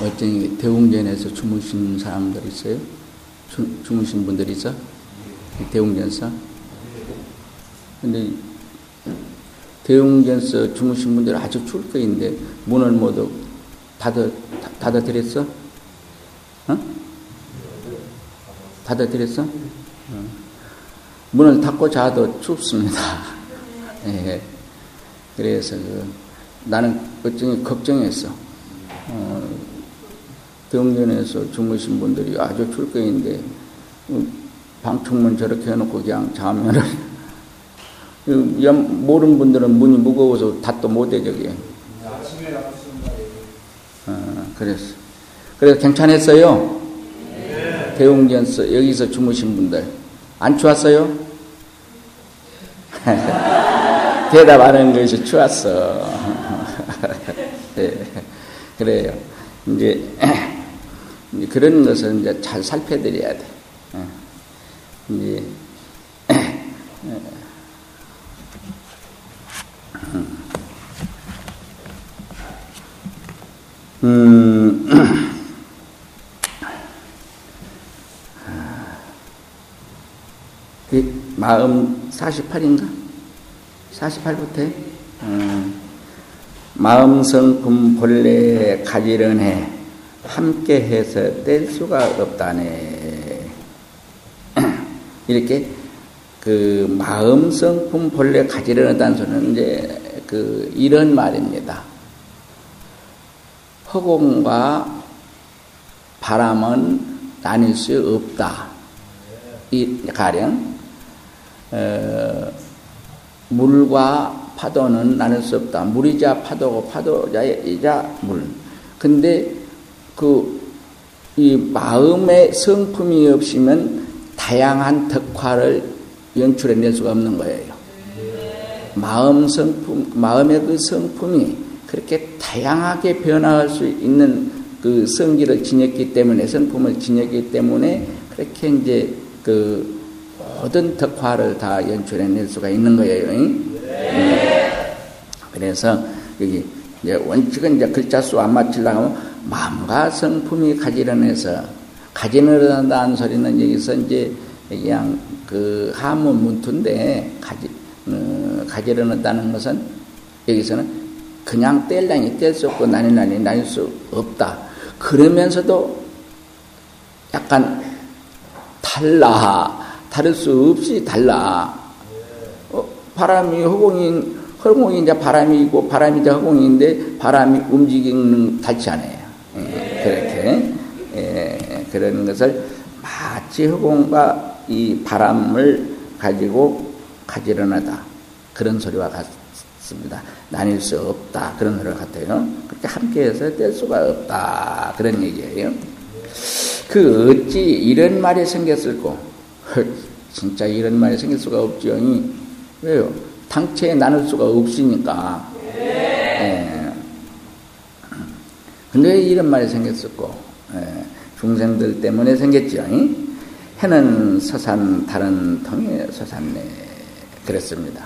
어떤 대웅전에서 주무신 사람들 있어요? 주, 주무신 분들 있어? 대웅전서? 근데 대웅전서 주무신 분들 아주 추울 거인데 문을 모두 닫아, 닫아 드렸어? 어? 닫아 드렸어? 어. 문을 닫고 자도 춥습니다. 예. 그래서 그, 나는 어쩌니 걱정했어. 어, 병전에서 주무신 분들이 아주 출거인데 어, 방충문 저렇게 해놓고 그냥 자면은 모르는 분들은 문이 무거워서 닫도 못해 저기. 어, 그랬어. 그래서 괜찮았어요. 네. 대웅전서 여기서 주무신 분들 안 추웠어요? 대답하는 것이 추웠어. 네. 그래요. 이제 그런 것을 이제 잘 살펴드려야 돼. 어. 이제 음, 그 마음 48인가? 48부터 음, 마음성품 본래 가지런해 함께 해서 뗄 수가 없다네. 이렇게 그 마음 성품 본래 가지런하다는 소리는 이제 그 이런 말입니다. 허공과 바람은 나뉠 수 없다. 이 가령 어, 물과 파도는 나눌 수 없다. 물이자 파도고 파도자이자 물. 근데 그 이 마음의 성품이 없으면 다양한 덕화를 연출해낼 수가 없는 거예요. 마음 성품, 마음의 그 성품이 그렇게 다양하게 변화할 수 있는 그 성기를 지녔기 때문에 성품을 지녔기 때문에 그렇게 이제 그 모든 덕화를 다 연출해낼 수가 있는 거예요. 네. 그래서 여기 이제 원칙은 이제 글자 수 안 맞추려고 하면 마음과 성품이 가지런해서 가지런하다는 소리는 여기서 이제 그냥 그 하문 문투인데 가지 어, 가지런하다는 것은 여기서는 그냥 뗄랑이 뗄 수 없고 나니 나니 나닐 수 없다. 그러면서도 약간 달라. 다를 수 없이 달라. 어, 바람이 허공인 허공이 이제 바람이고 바람이 이제 허공인데 바람이 움직이는 닿지 않아요. 예, 그렇게 예, 그런 것을 마치 허공과 이 바람을 가지고 가지런하다 그런 소리와 같습니다. 나뉠 수 없다 그런 소리 같아요. 그렇게 함께해서 뗄 수가 없다 그런 얘기예요. 그 어찌 이런 말이 생겼을꼬? 진짜 이런 말이 생길 수가 없죠. 왜요? 당체에 나눌 수가 없으니까. 예. 근데 이런 말이 생겼었고, 예. 중생들 때문에 생겼죠. 해는 서산, 다른 통에 서산네. 그랬습니다.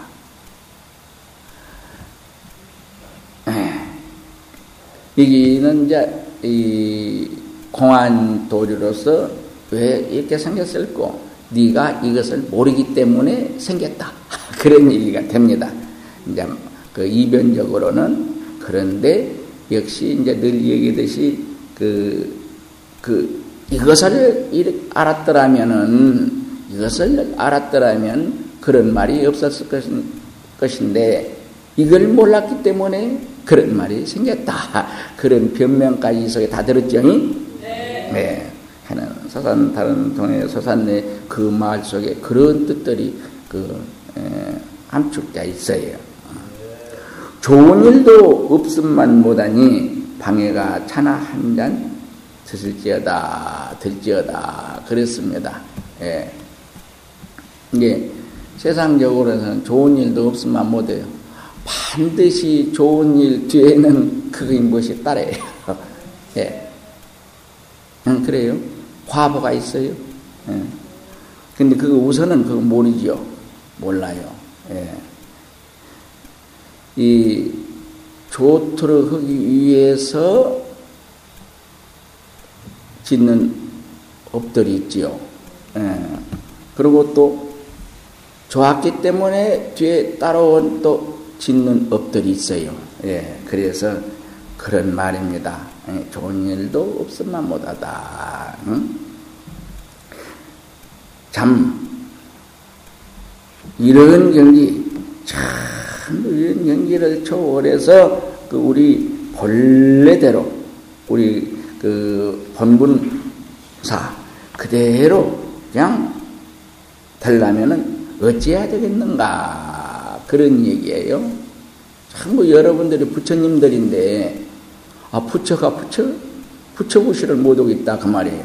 예. 여기는 이제, 이, 공안 도리로서 왜 이렇게 생겼을꼬? 네가 이것을 모르기 때문에 생겼다. 그런 얘기가 됩니다. 이제 그 이변적으로는 그런데 역시 이제 늘 얘기듯이 그, 그, 이것을 알았더라면은, 이것을 알았더라면 그런 말이 없었을 것인데, 이걸 몰랐기 때문에 그런 말이 생겼다. 그런 변명까지 속에 다 들었죠? 네. 네. 하는 서산 다른 동해 서산 내 그 말 속에 그런 뜻들이 그 에, 함축되어 있어요. 좋은 일도 없음만 못하니 방해가 차나 한 잔 드실지어다 들지어다 그랬습니다. 예. 이게 세상적으로는 좋은 일도 없으면 못해요. 반드시 좋은 일 뒤에는 그게 무엇이 따라요. 예. 응, 그래요. 과보가 있어요. 예. 근데 그거 우선은 그거 모르죠. 몰라요. 예. 이 좋도록 하기 위해서 짓는 업들이 있지요. 예. 그리고 또 좋았기 때문에 뒤에 따라온 또 짓는 업들이 있어요. 예. 그래서 그런 말입니다. 예. 좋은 일도 없으면 못하다. 응? 참 이런 경기 참 이런 경기를 초월해서 그 우리 본래대로 우리 그 본분사 그대로 그냥 되려면은 어찌해야 되겠는가 그런 얘기예요. 참고 여러분들이 부처님들인데 아 부처가 부처 부처 구실을 못 오겠다 그 말이에요.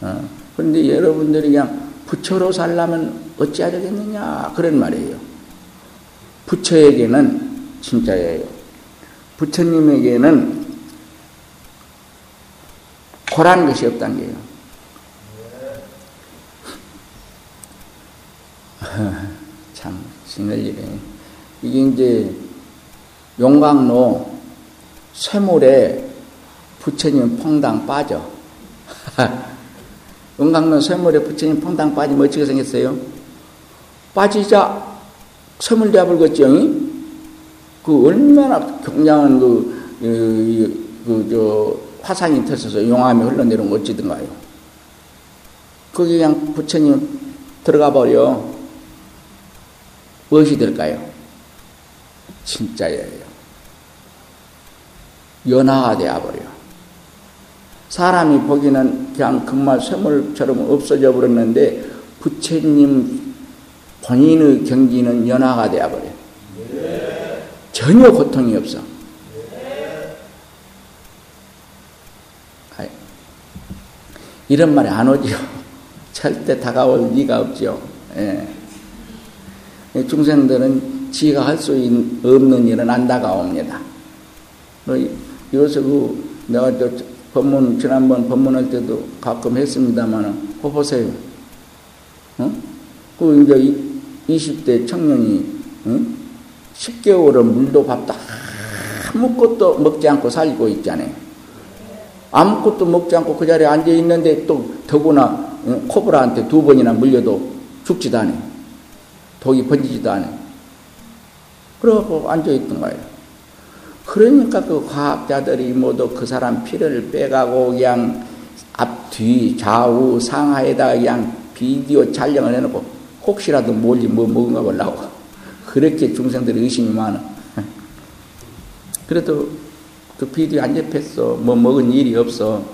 어? 그런데 여러분들이 그냥 부처로 살려면 어찌해야 되겠느냐 그런 말이에요. 부처에게는 진짜예요. 부처님에게는 고라는 것이 없다는 게요. 참, 싱을리네. 이게 이제 용광로 쇠물에 부처님 퐁당 빠져. 용광로 쇠물에 부처님 퐁당 빠지면 어떻게 생겼어요? 빠지자 쇠물 대불겠죠? 그 얼마나 굉장한 그, 그, 그, 저, 화산이 터져서 용암이 흘러내려온 거 어찌든가요. 거기 그냥 부처님 들어가 버려. 무엇이 될까요? 진짜예요. 연하가 되어버려. 사람이 보기는 그냥 금말 쇠물처럼 없어져 버렸는데 부처님 본인의 경기는 연하가 되어버려. 전혀 고통이 없어. 이런 말이 안 오지요. 절대 다가올 리가 없죠. 예. 중생들은 지가 할 수 없는 일은 안 다가옵니다. 뭐, 요새 그, 내가 저 법문, 지난번 법문할 때도 가끔 했습니다만, 그 보세요. 어? 그 이제 20대 청년이, 응? 10개월은 물도 밥도 아무것도 먹지 않고 살고 있잖아요. 아무것도 먹지 않고 그 자리에 앉아 있는데 또 더구나 코브라한테 두 번이나 물려도 죽지도 않아요. 독이 번지지도 않아요. 그러고 앉아 있던 거예요. 그러니까 그 과학자들이 모두 그 사람 피를 빼가고 그냥 앞, 뒤, 좌우, 상하에다 그냥 비디오 촬영을 해놓고 혹시라도 뭘지 뭐 먹은가 보려고. 그렇게 중생들의 의심이 많아. 그래도 그 비디오 안 잡혔어. 뭐 먹은 일이 없어.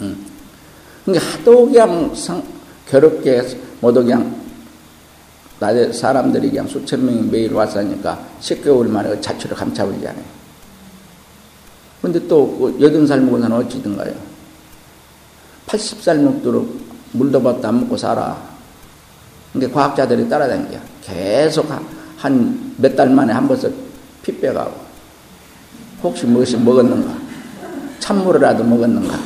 응. 그러니까 하도 그냥 상, 괴롭게 모두 그냥 낮에 사람들이 그냥 수천 명이 매일 왔으니까 10개월 만에 자취를 감춰버리잖아요. 근데 또 여든 살 먹은 사람 어찌든가요? 80살 먹도록 물도 밥도 안 먹고 살아. 근데 과학자들이 따라다니겨. 계속 한 몇 달 만에 한 번씩 피 빼가고. 혹시 무엇이 먹었는가? 찬물이라도 먹었는가?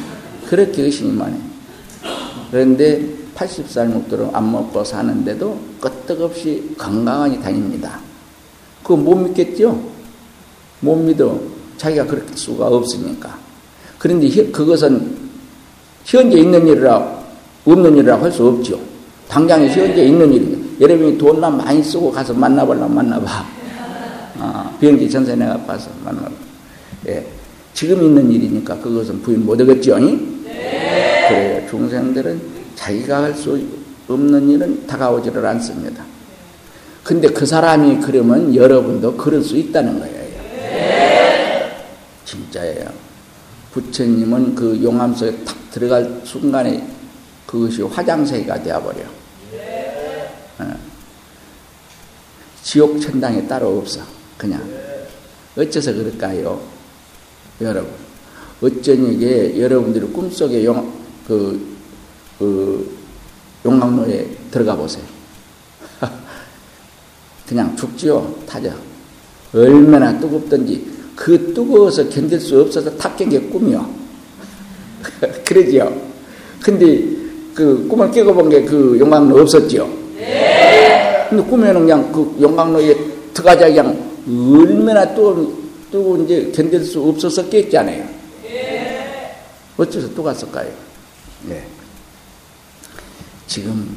그렇게 의심이 많아요. 그런데 80살 먹도록 안 먹고 사는데도 끄떡없이 건강하게 다닙니다. 그거 못 믿겠죠? 못 믿어. 자기가 그렇게 수가 없으니까. 그런데 그것은 현재 있는 일이라 없는 일이라 할수 없죠. 당장에 현재 있는 일이니 여러분이 돈만 많이 쓰고 가서 만나보려면 만나봐. 아, 비행기 전세 내가 봐서 만나봐. 예. 지금 있는 일이니까 그것은 부인 못하겠죠? 네. 그래요. 중생들은 자기가 할 수 없는 일은 다가오지를 않습니다. 근데 그 사람이 그러면 여러분도 그럴 수 있다는 거예요. 네. 진짜예요. 부처님은 그 용암 속에 탁 들어갈 순간에 그것이 화장세가 되어버려. 어. 지옥 천당에 따로 없어. 그냥. 어째서 그럴까요? 여러분. 어쩐 이게 여러분들이 꿈속에 용, 그, 그, 용광로에 들어가 보세요. 그냥 죽지요. 타죠. 얼마나 뜨겁든지 그 뜨거워서 견딜 수 없어서 탑깬 게 꿈이요. 그러지요. 근데 그 꿈을 깨고 본 게 그 용광로 없었지요. 네. 근데 꿈에는 그냥 그 용광로에 들어가자 그냥 얼마나 또 뜨거운지 견딜 수 없어서 깼잖아요. 네. 어째서 또 갔을까요? 네. 지금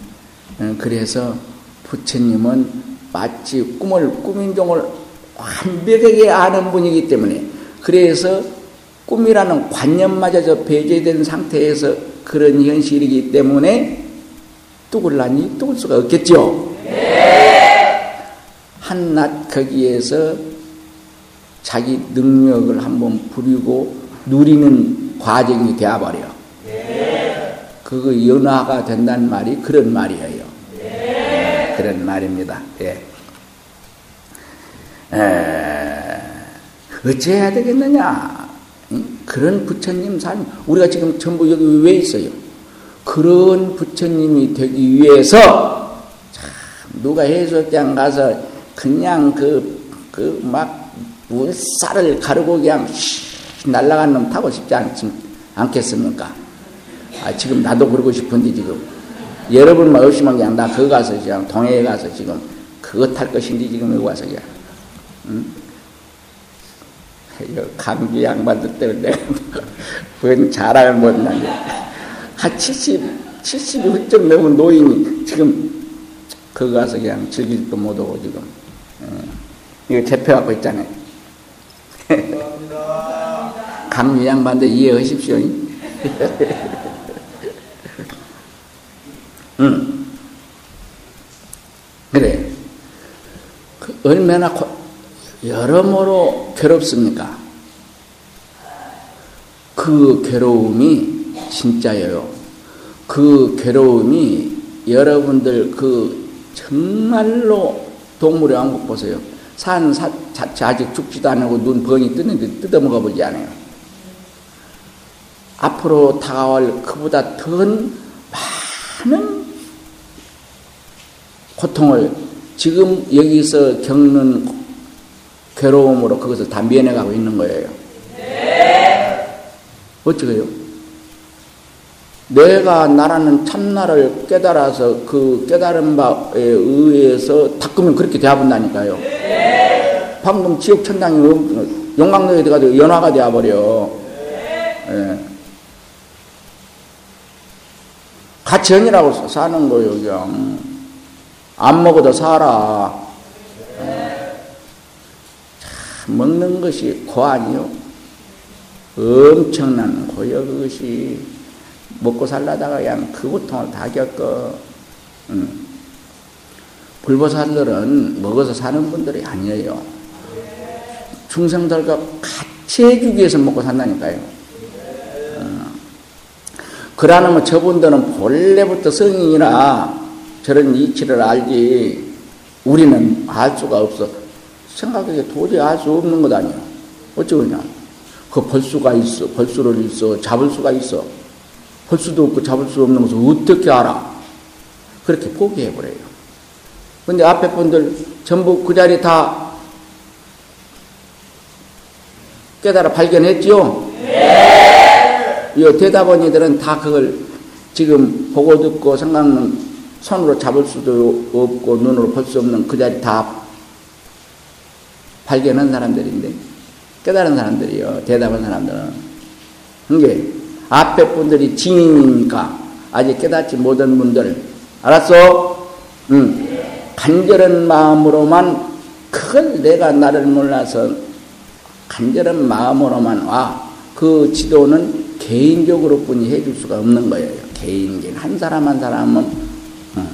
어, 그래서 부처님은 마치 꿈을 꾸민 종을 완벽하게 아는 분이기 때문에 그래서 꿈이라는 관념마저 배제된 상태에서 그런 현실이기 때문에 뚝을라니 뚝을 수가 없겠죠. 한낱 거기에서 자기 능력을 한번 부리고 누리는 과정이 되어버려. 그거 연화가 된다는 말이 그런 말이에요. 그런 말입니다. 예. 에, 어찌해야 되겠느냐? 그런 부처님 산, 우리가 지금 전부 여기 왜 있어요? 그런 부처님이 되기 위해서, 참, 누가 해수욕장 가서 그냥 그, 그 막, 물살을 가르고 그냥 날아가는 놈 타고 싶지 않, 않겠습니까? 아, 지금 나도 그러고 싶은데 지금. 여러분만 없으면 그냥 나 그거 가서 그냥 동해에 가서 지금 그거 탈 것인지 지금 여기 와서 그냥. 응? 감기 양반들 때문에 뭔 자랑을 못하게. 한 70, 70이 훌쩍 넘은 노인이 지금 그거 가서 그냥 즐길 도 못하고 지금. 이거 잡혀갖고 있잖아요. 감기 양반들 이해하십시오. 응. 그래. 그 얼마나 고, 여러모로 괴롭습니까? 그 괴로움이 진짜예요. 그 괴로움이 여러분들 그 정말로 동물의 왕국 보세요. 산 사, 자체 아직 죽지도 않고 눈 벙이 뜨는데 뜯어먹어 보지 않아요. 앞으로 다가올 그보다 더 많은 고통을 지금 여기서 겪는 괴로움으로 그것을 다 면해가고 있는 거예요. 어쩌게요? 내가 나라는 참나를 깨달아서 그 깨달은 바에 의해서 닦으면 그렇게 되어본다니까요. 방금 지옥 천당이 용광로에 들어가지고 연화가 되어버려. 예. 같이 연이라고 사는 거예요, 그냥. 안 먹어도 살아. 참, 먹는 것이 고아니요. 엄청난 고요, 그것이. 먹고 살라다가 그냥 그 고통을 다 겪어. 음. 불보살들은 먹어서 사는 분들이 아니에요. 중생들과 같이 해주기 위해서 먹고 산다니까요. 음. 그러면 저분들은 본래부터 성인이라 저런 이치를 알지 우리는 알 수가 없어. 생각하기에 도저히 알 수 없는 것 아니야. 어쩌냐. 그 벌 수가 있어. 벌 수를 있어. 잡을 수가 있어. 벌 수도 없고 잡을 수 없는 것을 어떻게 알아? 그렇게 포기해버려요. 근데 앞에 분들 전부 그 자리 다 깨달아 발견했죠? 네. 이 대답원이들은 다 그걸 지금 보고 듣고 생각는 손으로 잡을 수도 없고 눈으로 볼 수 없는 그 자리 다 발견한 사람들인데 깨달은 사람들이요. 대답한 사람들은. 그게 앞에 분들이 증인이니까 아직 깨닫지 못한 분들 알았어? 응. 간절한 마음으로만 그걸 내가 나를 몰라서 간절한 마음으로만 와. 그 지도는 개인적으로 뿐이 해줄 수가 없는 거예요. 개인적인 한 사람 한 사람은 응.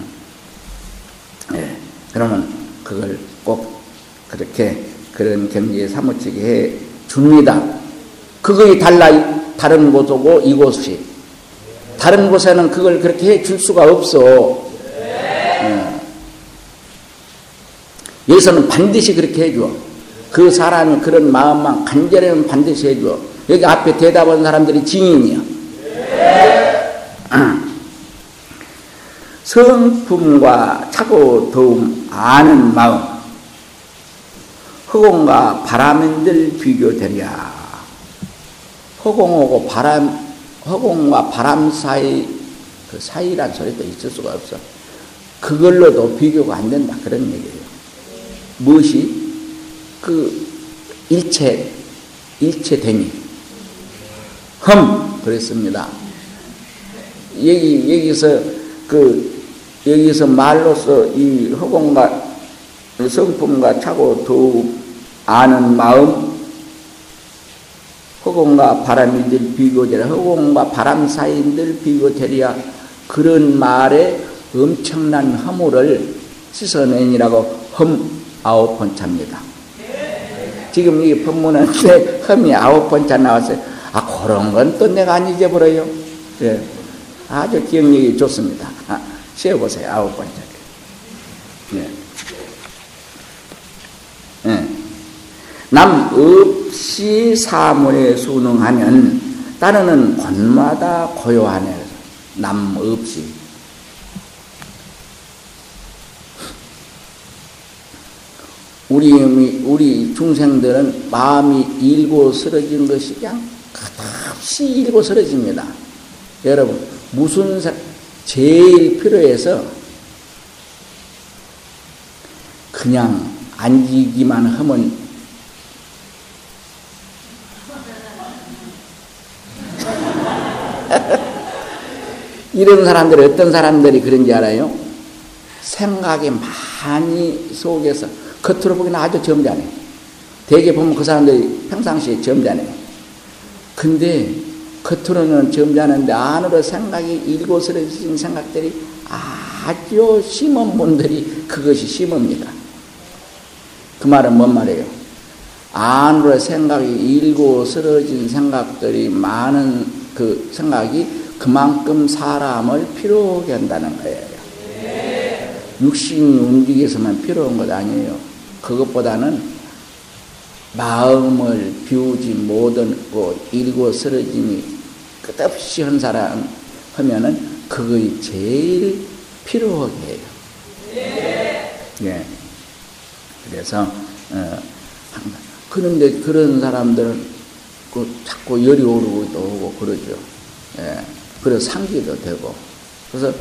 네. 그러면 그걸 꼭 그렇게 그런 경지에 사무치게 해 줍니다. 그거이 달라 다른 곳이고 이곳이 다른 곳에는 그걸 그렇게 해 줄 수가 없어. 네. 여기서는 반드시 그렇게 해줘. 그 사람이 그런 마음만 간절히면 반드시 해줘. 여기 앞에 대답한 사람들이 증인이야. 성품과 차고 더움 아는 마음 허공과 바람인들 비교되랴 허공하고 바람 허공과 바람 사이 그 사이란 소리도 있을 수가 없어. 그걸로도 비교가 안 된다. 그런 얘기예요. 무엇이? 그 일체 일체 되니 흠! 그랬습니다. 여기, 여기서 그, 여기서 말로서 이 허공과 성품과 차고 더욱 아는 마음, 허공과 바람인들 비교되라, 허공과 바람 사이인들 비교되리야, 그런 말에 엄청난 허물을 씻어내니라고 험 아홉 번 차입니다. 지금 이 본문은 험이 아홉 번차 나왔어요. 아, 그런 건 또 내가 안 잊어버려요. 예. 아주 기억력이 좋습니다. 아, 세워보세요. 아홉 번째. 예. 예. 남 없이 사물에 순응하면 따르는 권마다 고요하네. 남 없이. 우리, 우리 중생들은 마음이 일고 쓰러진 것이 그냥 끝없이 일고 쓰러집니다. 여러분, 무슨 사, 제일 필요해서 그냥 앉기만 하면 이런 사람들이 어떤 사람들이 그런지 알아요? 생각이 많이 속에서 겉으로 보기는 아주 점잖해. 대개 보면 그 사람들이 평상시에 점잖해. 근데 겉으로는 점잖은데 안으로 생각이 일고스러진 생각들이 아주 심은 분들이 그것이 심읍니다. 그 말은 뭔 말이에요? 안으로 생각이 일고스러진 생각들이 많은 그 생각이 그만큼 사람을 필요하게 한다는 거예요. 육신이 움직여서만 필요한 것 아니에요. 그것보다는 마음을 비우지 못하고 일고 쓰러짐이 끝없이 한 사람 하면은 그것이 제일 필요하게 해요. 예. 그래서 어, 그런데 그런 사람들은 그 자꾸 열이 오르기도 하고 그러죠. 예. 그래서 상기도 되고. 그래서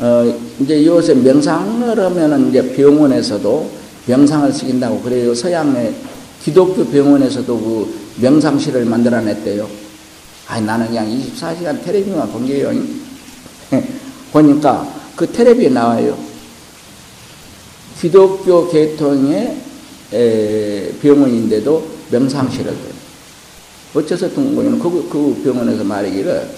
어, 이제 요새 명상을 하면은 이제 병원에서도 명상을 시킨다고 그래요. 서양의 기독교 병원에서도 그 명상실을 만들어 냈대요. 아니, 나는 그냥 24시간 테레비만 본 게요. 보니까 그 텔레비에 나와요. 기독교 계통의 병원인데도 명상실을 돼. 어째서 둥거는 그, 그 병원에서 말이기를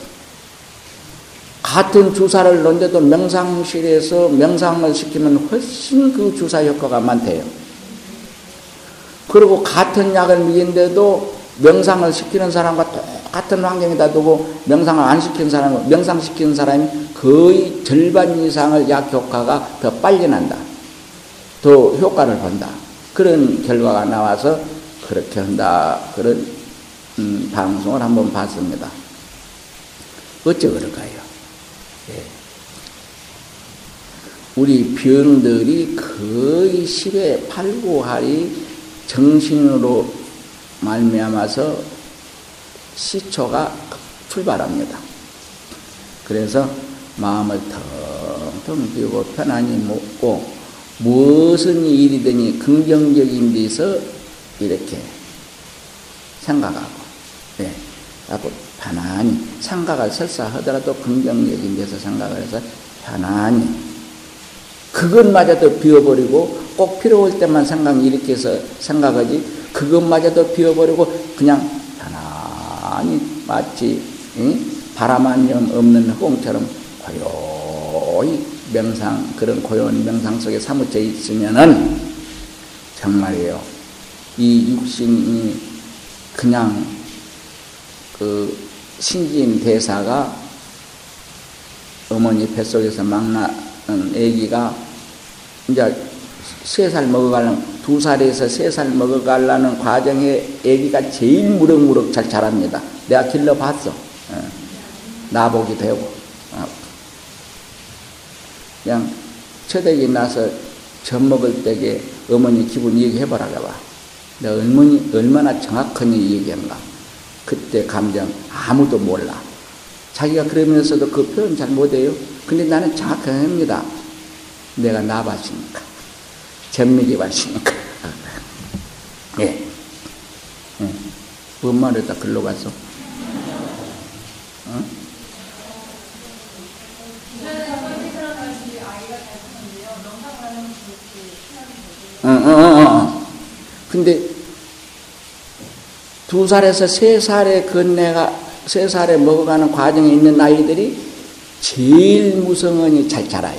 같은 주사를 넣는데도 명상실에서 명상을 시키면 훨씬 그 주사 효과가 많대요. 그리고 같은 약을 먹인데도 명상을 시키는 사람과 똑같은 환경에다 두고 명상을 안 시키는 사람, 명상 시키는 사람이 거의 절반 이상을 약 효과가 더 빨리 난다. 더 효과를 본다. 그런 결과가 나와서 그렇게 한다. 그런 음, 방송을 한번 봤습니다. 어째 그럴까요? 예. 우리 병들이 거의 10에 8, 9할이 정신으로 말미암아서 시초가 출발합니다. 그래서 마음을 텅텅 비우고 편안히 먹고 무슨 일이든지 긍정적인 데서 이렇게 생각하고 예, 하고 편안히 생각을 설사 하더라도 긍정적인 데서 생각을 해서 편안히 그것마저도 비워버리고 꼭 필요할 때만 생각 일으켜서 생각하지 그것마저도 비워버리고 그냥 편안히 마치 바람 한 점 없는 허공처럼 고요히 명상 그런 고요한 명상 속에 사무쳐 있으면은 정말이에요. 이 육신이 그냥 그 신진 대사가 어머니 뱃속에서 막 낳은 아기가 이제 세 살 먹어가려는 두 살에서 세 살 먹어가려는 과정에 아기가 제일 무럭무럭 잘 자랍니다. 내가 길러봤어. 어. 나보기도 하고. 어. 그냥 처대기 나서 젖 먹을 때에 어머니 기분 얘기해보라 봐. 내가 어머니 얼마나 정확하니 얘기한가. 그때 감정 아무도 몰라. 자기가 그러면서도 그 표현 잘 못해요. 근데 나는 정확하게 합니다. 내가 나봤으니까. 전미리 봤으니까. 예. 예. 뭔 말에다 글로 갔어? 어? 어, 어, 어, 어. 근데 두 살에서 세 살의 건네가 세 살에 먹어가는 과정에 있는 아이들이 제일 무성은이 잘 자라요.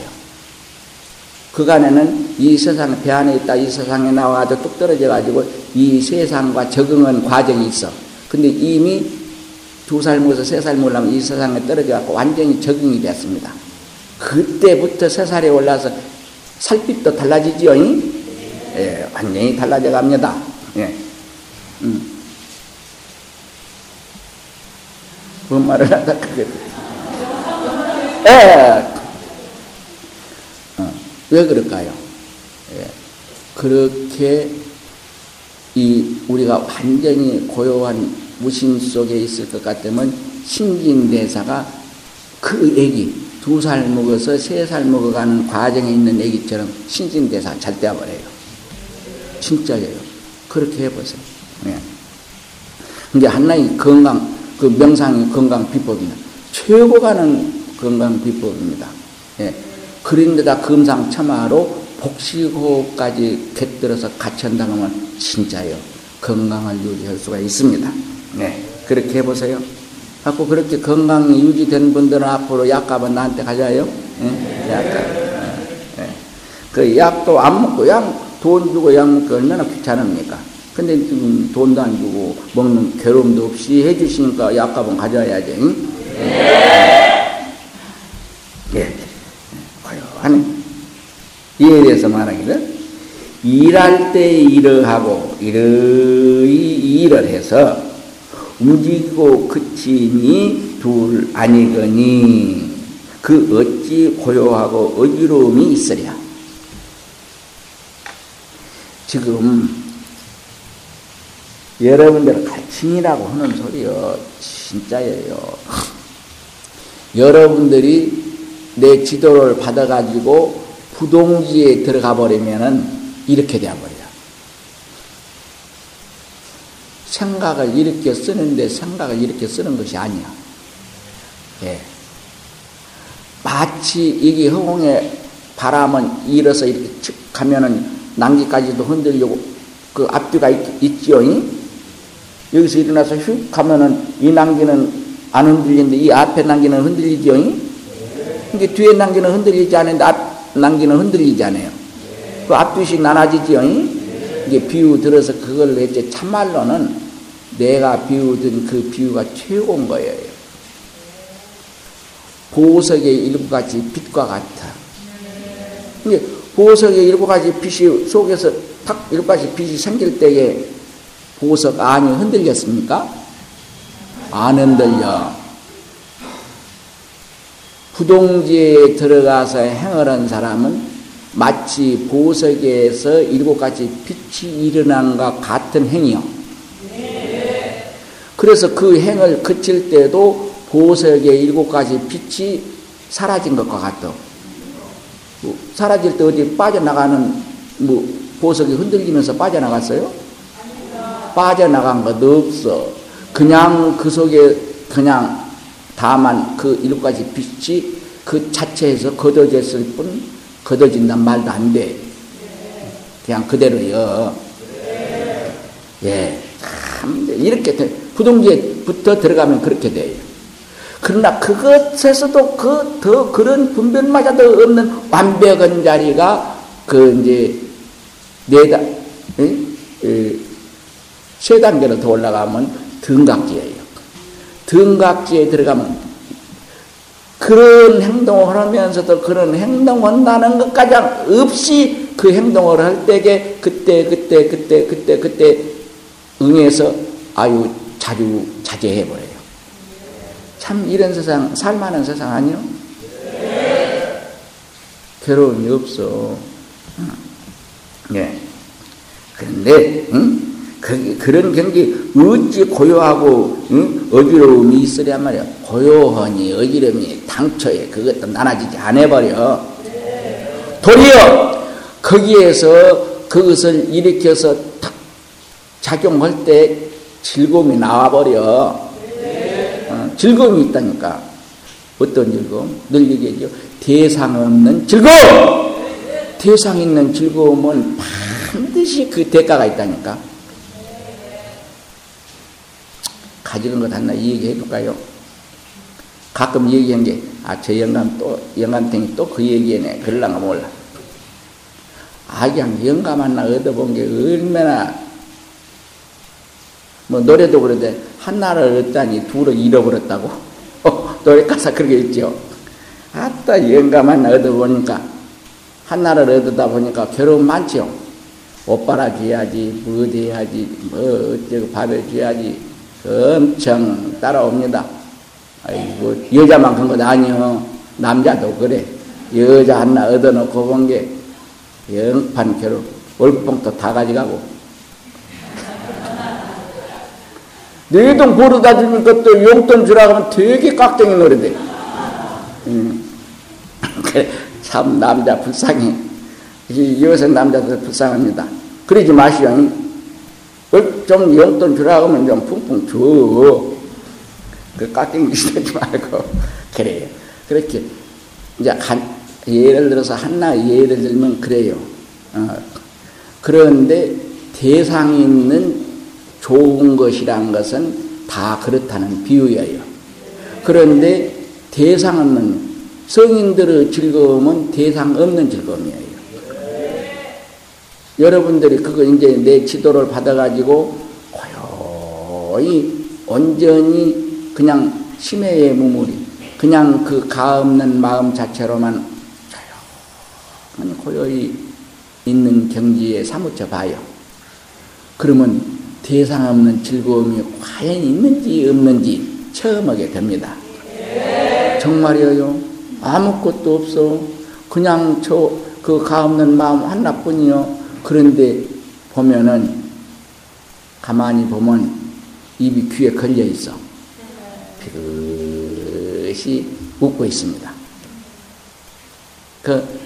그간에는 이 세상 배 안에 있다 이 세상에 나와도 뚝 떨어져 가지고 이 세상과 적응한 과정이 있어. 근데 이미 두 살 먹어서 세 살 먹으려면 이 세상에 떨어져 갖고 완전히 적응이 됐습니다. 그때부터 세 살에 올라서 살빛도 달라지지요. 예, 완전히 달라져 갑니다. 예. 음. 뭔 말을 하다 그게. 예. 어, 왜 그럴까요? 예. 그렇게 이 우리가 완전히 고요한 무심 속에 있을 것 같으면 신진대사가 그 애기 두 살 먹어서 세 살 먹어가는 과정에 있는 애기처럼 신진대사 잘 되어버려요. 진짜예요. 그렇게 해보세요. 예. 근데 하나의 건강, 그 명상이 건강 비법입니다. 최고 가는 건강 비법입니다. 예. 그런데다 금상첨화로 복식호흡까지 곁들여서 같이 한다면 하 진짜요. 건강을 유지할 수가 있습니다. 네. 그렇게 해보세요. 자꾸 그렇게 건강이 유지된 분들은 앞으로 약값은 나한테 가져요. 예? 약값. 예. 그 약도 안 먹고 약, 돈 주고 약 먹기 얼마나 귀찮습니까? 근데 지금 돈도 안 주고 먹는 괴로움도 없이 해주시니까 약값은 가져야지. 응? 예. 예. 고요하네. 이에 대해서 말하기를 일할 때 이러하고 이러이 일을 해서 움직이고 그치니 둘 아니거니 그 어찌 고요하고 어지러움이 있으랴. 지금 여러분들 갈증이라고 하는 소리요. 진짜예요. 여러분들이 내 지도를 받아가지고 부동지에 들어가 버리면은 이렇게 되어버려. 생각을 이렇게 쓰는데 생각을 이렇게 쓰는 것이 아니야. 예. 마치 이게 허공에 바람은 일어서 이렇게 쭉 가면은 난기까지도 흔들려고 그 앞뒤가 있, 지요 여기서 일어나서 휙 가면은 이 난기는 안 흔들리는데 이 앞에 난기는 흔들리죠. 근데 뒤에 난기는 흔들리지 않는데 앞 난기는 흔들리지 않아요. 그 앞뒤씩 나눠지죠. 이게 비유 들어서 그걸 이제 참말로는 내가 비유든 그 비유가 최고인 거예요. 보석의 일곱 가지 빛과 같아. 이게 보석의 일곱 가지 빛이 속에서 탁 일곱 가지 빛이 생길 때에 보석 안이 흔들렸습니까? 안 흔들려. 부동지에 들어가서 행을 한 사람은 마치 보석에서 일곱 가지 빛이 일어난 것 같은 행이요. 그래서 그 행을 그칠 때도 보석의 일곱 가지 빛이 사라진 것과 같다. 뭐 사라질 때 어디 빠져나가는 뭐 보석이 흔들리면서 빠져나갔어요? 빠져나간 것 없어. 그냥 그 속에 그냥 다만 그 일곱 가지 빛이 그 자체에서 걷어졌을 뿐 걷어진단 말도 안 돼. 그냥 그대로요. 예. 참, 이렇게 돼. 부동지에부터 들어가면 그렇게 돼요. 그러나 그것에서도 그, 더 그런 분별마저도 없는 완벽한 자리가 그 이제 네다, 세 단계로 더 올라가면 등각지예요. 등각지에 들어가면 그런 행동을 하면서도 그런 행동한다는 것까지 없이 그 행동을 할 때에 그때 그때 그때 그때 그때 응해서 아유 자주 자제해 버려요. 참 이런 세상 살만한 세상 아니요? 괴로움이 없어. 예. 그런데 응? 그, 그런 경기 어찌 고요하고 응? 어지러움이 있으랴 말이야. 고요하니 어지러움이 당초에 그것도 나눠지지 않아버려. 도리어 거기에서 그것을 일으켜서 탁 작용할 때 즐거움이 나와버려. 어, 즐거움이 있다니까. 어떤 즐거움? 늘 얘기하죠. 대상 없는 즐거움! 대상 있는 즐거움은 반드시 그 대가가 있다니까. 가지는 것 하나 얘기해 줄까요? 가끔 얘기한 게, 아, 저 영감 또, 영감탱이 또 그 얘기해네. 그럴랑가 몰라. 아, 그냥 영감 하나 얻어본 게 얼마나, 뭐, 노래도 그런데, 하나를 얻다니 둘을 잃어버렸다고. 어, 노래 가사 그렇게 있죠. 아따, 영감 하나 얻어보니까, 하나를 얻다 보니까 괴로움 많죠. 옷 빨아줘야지, 뭐 해야지, 뭐 어쩌고 밥해줘야지, 엄청 따라옵니다. 아이고, 여자만 그런 것 아니요. 남자도 그래. 여자 하나 얻어놓고 본 게 영판 괴로 월급봉도 다 가져가고. 내돈 벌어다 주면 그것도 용돈 주라고 하면 되게 깍쟁이 노래돼. 음. 참 남자 불쌍해. 요새 남자들 불쌍합니다. 그러지 마시오. 좀 용돈 주라고 하면 좀 풍풍 줘. 그 깎인 기시지 말고. 그래요. 그렇게, 이제 한, 예를 들어서 하나 예를 들면 그래요. 어. 그런데 대상 있는 좋은 것이란 것은 다 그렇다는 비유예요. 그런데 대상 없는 성인들의 즐거움은 대상 없는 즐거움이에요. 여러분들이 그거 이제 내 지도를 받아가지고 고요히 온전히 그냥 심해의 무물이 그냥 그 가없는 마음 자체로만 조용히 고요히 있는 경지에 사무쳐 봐요. 그러면 대상 없는 즐거움이 과연 있는지 없는지 처음 하게 됩니다. 정말이에요. 아무것도 없어. 그냥 저 그 가없는 마음 하나뿐이요. 그런데 보면은 가만히 보면 입이 귀에 걸려 있어. 비긋이 웃고 있습니다. 그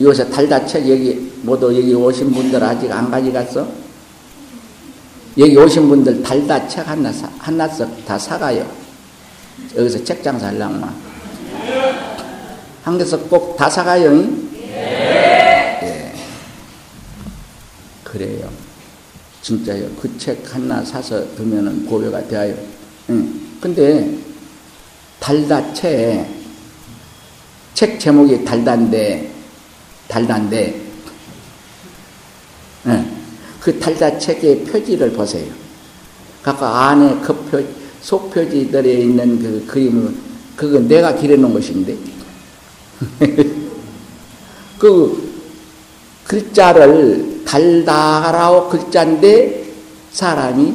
요새 달다책 여기 모두 여기 오신 분들 아직 안 가져갔어? 여기 오신 분들 달다책 하나 사, 하나씩 다 사가요. 여기서 책 장사 하려면 한 개씩 꼭 다 사가요. 예. 그래요. 진짜요. 그 책 하나 사서 두면은 고배가 되어요. 응. 근데 달다채 책 제목이 달단데 달단데 응. 그 달다 책의 표지를 보세요. 각각 안에 그 표, 속표지들에 있는 그 그림을 그거 내가 기려놓은 것인데 그 글자를 달달하고 글자인데 사람이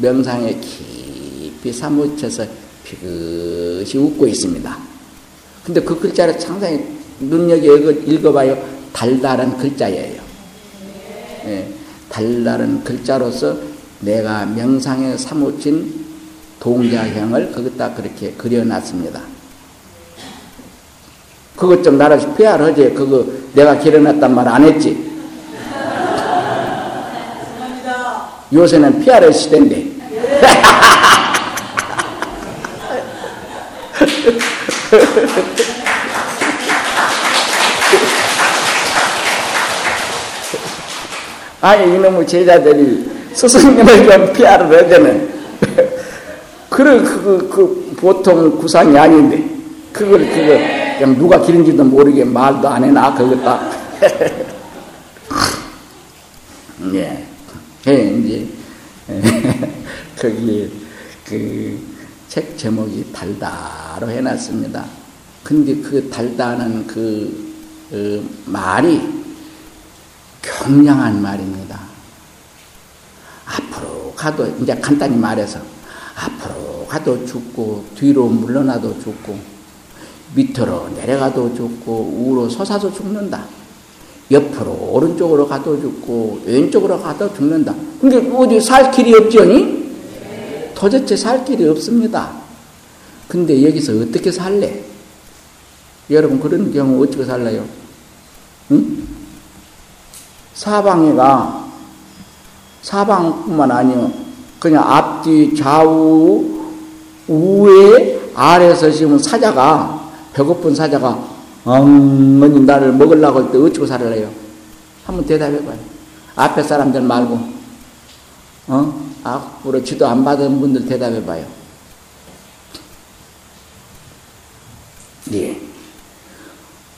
명상에 깊이 사무쳐서 비긋이 웃고 있습니다. 근데 그 글자를 상당히 눈여겨 읽어봐요. 달달한 글자예요. 네, 달달한 글자로서 내가 명상에 사무친 동자형을 거기다 그렇게 그려놨습니다. 그것 좀 나라 피하지. 그거 내가 기려놨단 말 안 했지. 요새는 피하를 시대인데. 아니 이놈의 제자들이 스승님을 좀 피하를 해야 되는 그래 그, 그 보통 구상이 아닌데 그걸 그거 그냥 누가 기른지도 모르게 말도 안 해놔 그것다 예. 예, 이제 거기에 그책 제목이 달다로 해놨습니다. 근데 그 달다는 그 어, 말이 경량한 말입니다. 앞으로 가도 이제 간단히 말해서 앞으로 가도 죽고 뒤로 물러나도 죽고 밑으로 내려가도 죽고 우로 솟아서 죽는다. 옆으로 오른쪽으로 가도 죽고 왼쪽으로 가도 죽는다. 근데 어디 살 길이 없죠니? 도대체 살 길이 없습니다. 근데 여기서 어떻게 살래? 여러분 그런 경우 어떻게 살래요? 응? 사방에가 사방뿐만 아니요 그냥 앞뒤 좌우 위에 아래에서 지금 사자가 배고픈 사자가 엉머니 나를 먹으려고 할 때 어찌고 살을래요? 한번 대답해봐요. 앞에 사람들 말고 어? 앞으로 지도 안 받은 분들 대답해봐요. 예.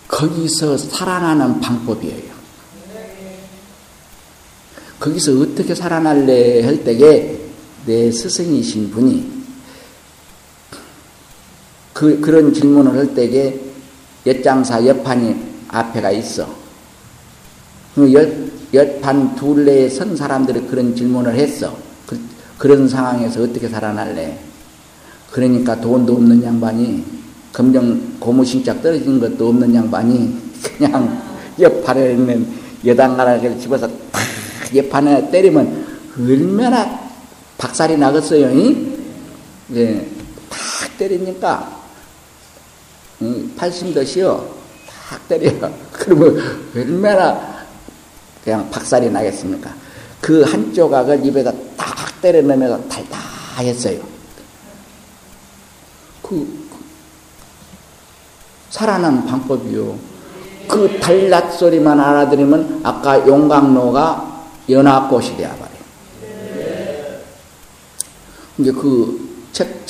거기서 살아나는 방법이에요. 거기서 어떻게 살아날래 할 때에 내 스승이신 분이 그, 그런 질문을 할 때에 엿장사 옆판이 앞에가 있어. 그 옆, 옆판 둘레에 선 사람들이 그런 질문을 했어. 그, 그런 상황에서 어떻게 살아날래? 그러니까 돈도 없는 양반이 검정 고무신짝 떨어진 것도 없는 양반이 그냥 옆판에 있는 여당가락을 집어서 탁 옆판에 때리면 얼마나 박살이 나겠어요. 예, 탁 때리니까 팔심도시요 탁 때려. 그러면 얼마나 그냥 박살이 나겠습니까? 그 한쪽 악을 입에다 딱 때려 넣으면서 달달했어요. 그, 그 살아난 방법이요. 그 달랏 소리만 알아들으면 아까 용광로가 연합꽃이 되어버려요. 이제 그책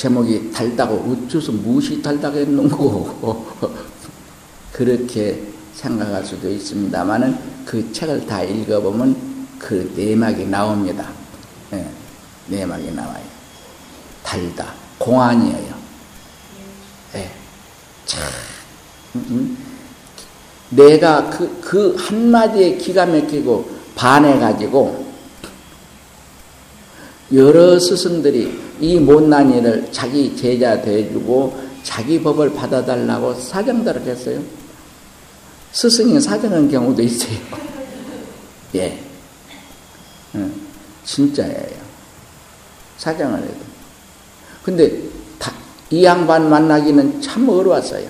제목이 달다고 어째서 무엇이 달다겠는고 그렇게 생각할 수도 있습니다만은 그 책을 다 읽어보면 그 내막이 나옵니다. 네, 내막이 나와요. 달다 공안이에요. 네. 참 음, 음. 내가 그, 그 한마디에 기가 막히고 반해가지고 여러 스승들이 이 못난 일을 자기 제자 돼주고 자기 법을 받아달라고 사정들을 했어요. 스승이 사정한 경우도 있어요. 예. 응, 진짜예요. 사정을 해도. 근데 다, 이 양반 만나기는 참 어려웠어요.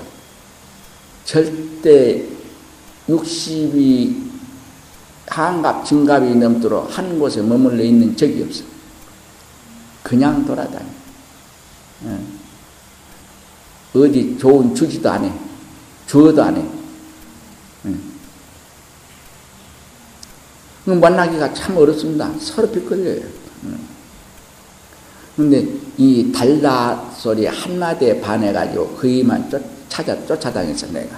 절대 60이 한갑, 진갑이 넘도록 한 곳에 머물러 있는 적이 없어. 그냥 돌아다녀. 어디 좋은 주지도 안 해. 주어도 안 해. 만나기가 참 어렵습니다. 서럽히 걸려요. 근데 이 달다 소리 한마디에 반해가지고 그이만 쫓, 찾아 쫓아다녔어, 내가.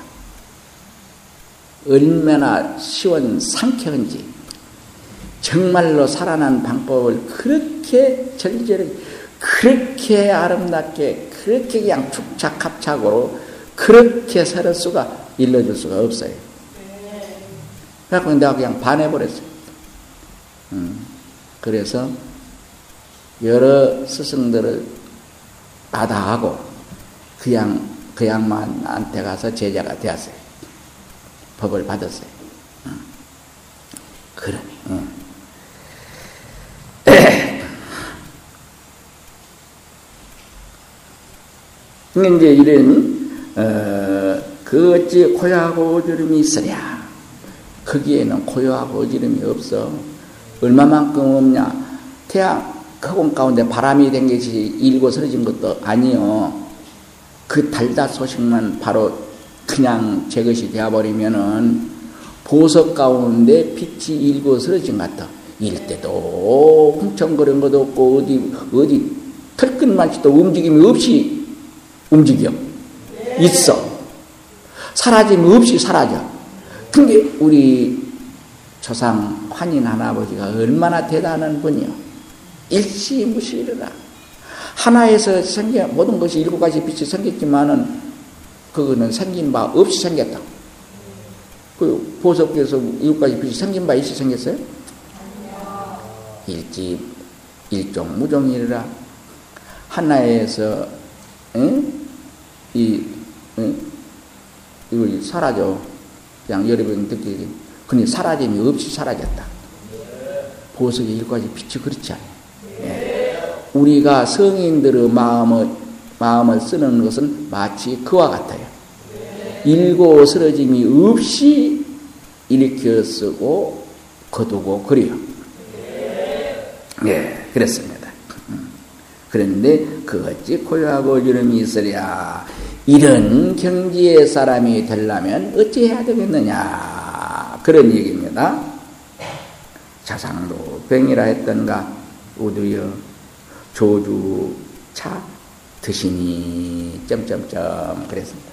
얼마나 시원 상쾌한지. 정말로 살아난 방법을 그렇게 절절히, 그렇게 아름답게, 그렇게 그냥 축착합착으로 그렇게 살을 수가 일러줄 수가 없어요. 그래서 내가 그냥 반해버렸어요. 음, 그래서 여러 스승들을 받아하고 그 양, 그 양반한테 가서 제자가 되었어요. 법을 받았어요. 음. 그러니, 음. 이제 이런 어, 그 어찌 고요하고 어지름이 있으랴. 거기에는 고요하고 어지름이 없어. 얼마만큼 없냐. 태양 그공 가운데 바람이 된 것이 일고 서러진 것도 아니요. 그 달다 소식만 바로 그냥 제 것이 되어버리면은 보석 가운데 빛이 일고 서러진 것 같아 일 때도 훔청거린 것도 없고 어디 어디 털끝만치도 움직임이 없이 움직여. 있어. 사라짐 없이 사라져. 근데 우리 조상 환인 할아버지가 얼마나 대단한 분이요. 일시무실이라. 하나에서 생겨, 모든 것이 일곱 가지 빛이 생겼지만은, 그거는 생긴 바 없이 생겼다. 그 보석에서 일곱 가지 빛이 생긴 바 있이 생겼어요? 일지, 일종 무종이라. 하나에서, 응? 이, 이걸 사라져. 그냥 여러분 듣기 근데 사라짐이 없이 사라졌다. 보석의 일과지 빛이 그렇지 않아요. 예. 우리가 성인들의 마음을, 마음을 쓰는 것은 마치 그와 같아요. 일고 쓰러짐이 없이 일으켜 쓰고 거두고 그래요. 예, 그렇습니다. 음. 그런데 그 어찌 고요하고 주름이 있으랴. 이런 경지의 사람이 되려면 어찌 해야 되겠느냐. 그런 얘기입니다. 자상도 병이라 했던가 우두여 조주 차 드시니 점점점 그랬습니다.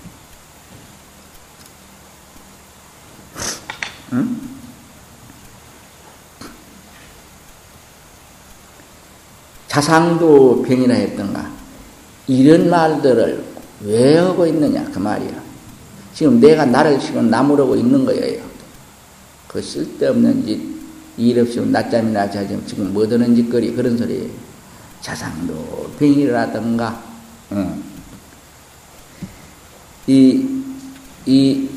응? 자상도 병이라 했던가 이런 말들을 왜 하고 있느냐 그 말이야. 지금 내가 나를 지금 나무라고 있는 거예요. 그 쓸데없는 짓, 일 없이 낮잠이나 자지 지금 뭐 드는 짓거리 그런 소리예요. 자상도 병이라든가 응. 이, 이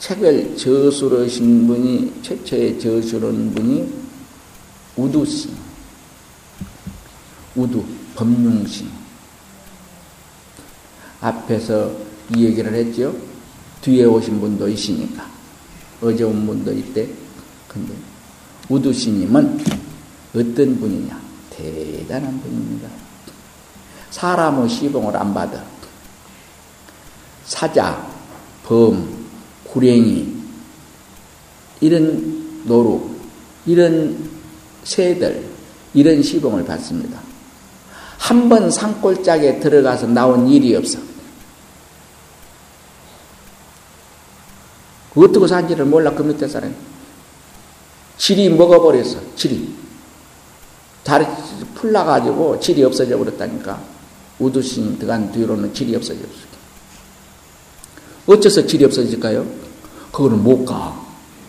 책을 저술하신 분이 최초의 저술한 분이 우두씨 우두, 법융신. 앞에서 이 얘기를 했죠. 뒤에 오신 분도 있으니까. 어제 온 분도 있대. 근데 우두스님은 어떤 분이냐? 대단한 분입니다. 사람의 시봉을 안 받아. 사자, 범, 구랭이, 이런 노루, 이런 새들, 이런 시봉을 받습니다. 한 번 산골짜기에 들어가서 나온 일이 없어. 어떻게 산지를 몰라 그 밑에 사람이. 질이 먹어버렸어. 질이. 다리 풀나가지고 질이 없어져 버렸다니까. 우두신 들어간 뒤로는 질이 없어졌어. 어째서 질이 없어질까요? 그거는 못 가.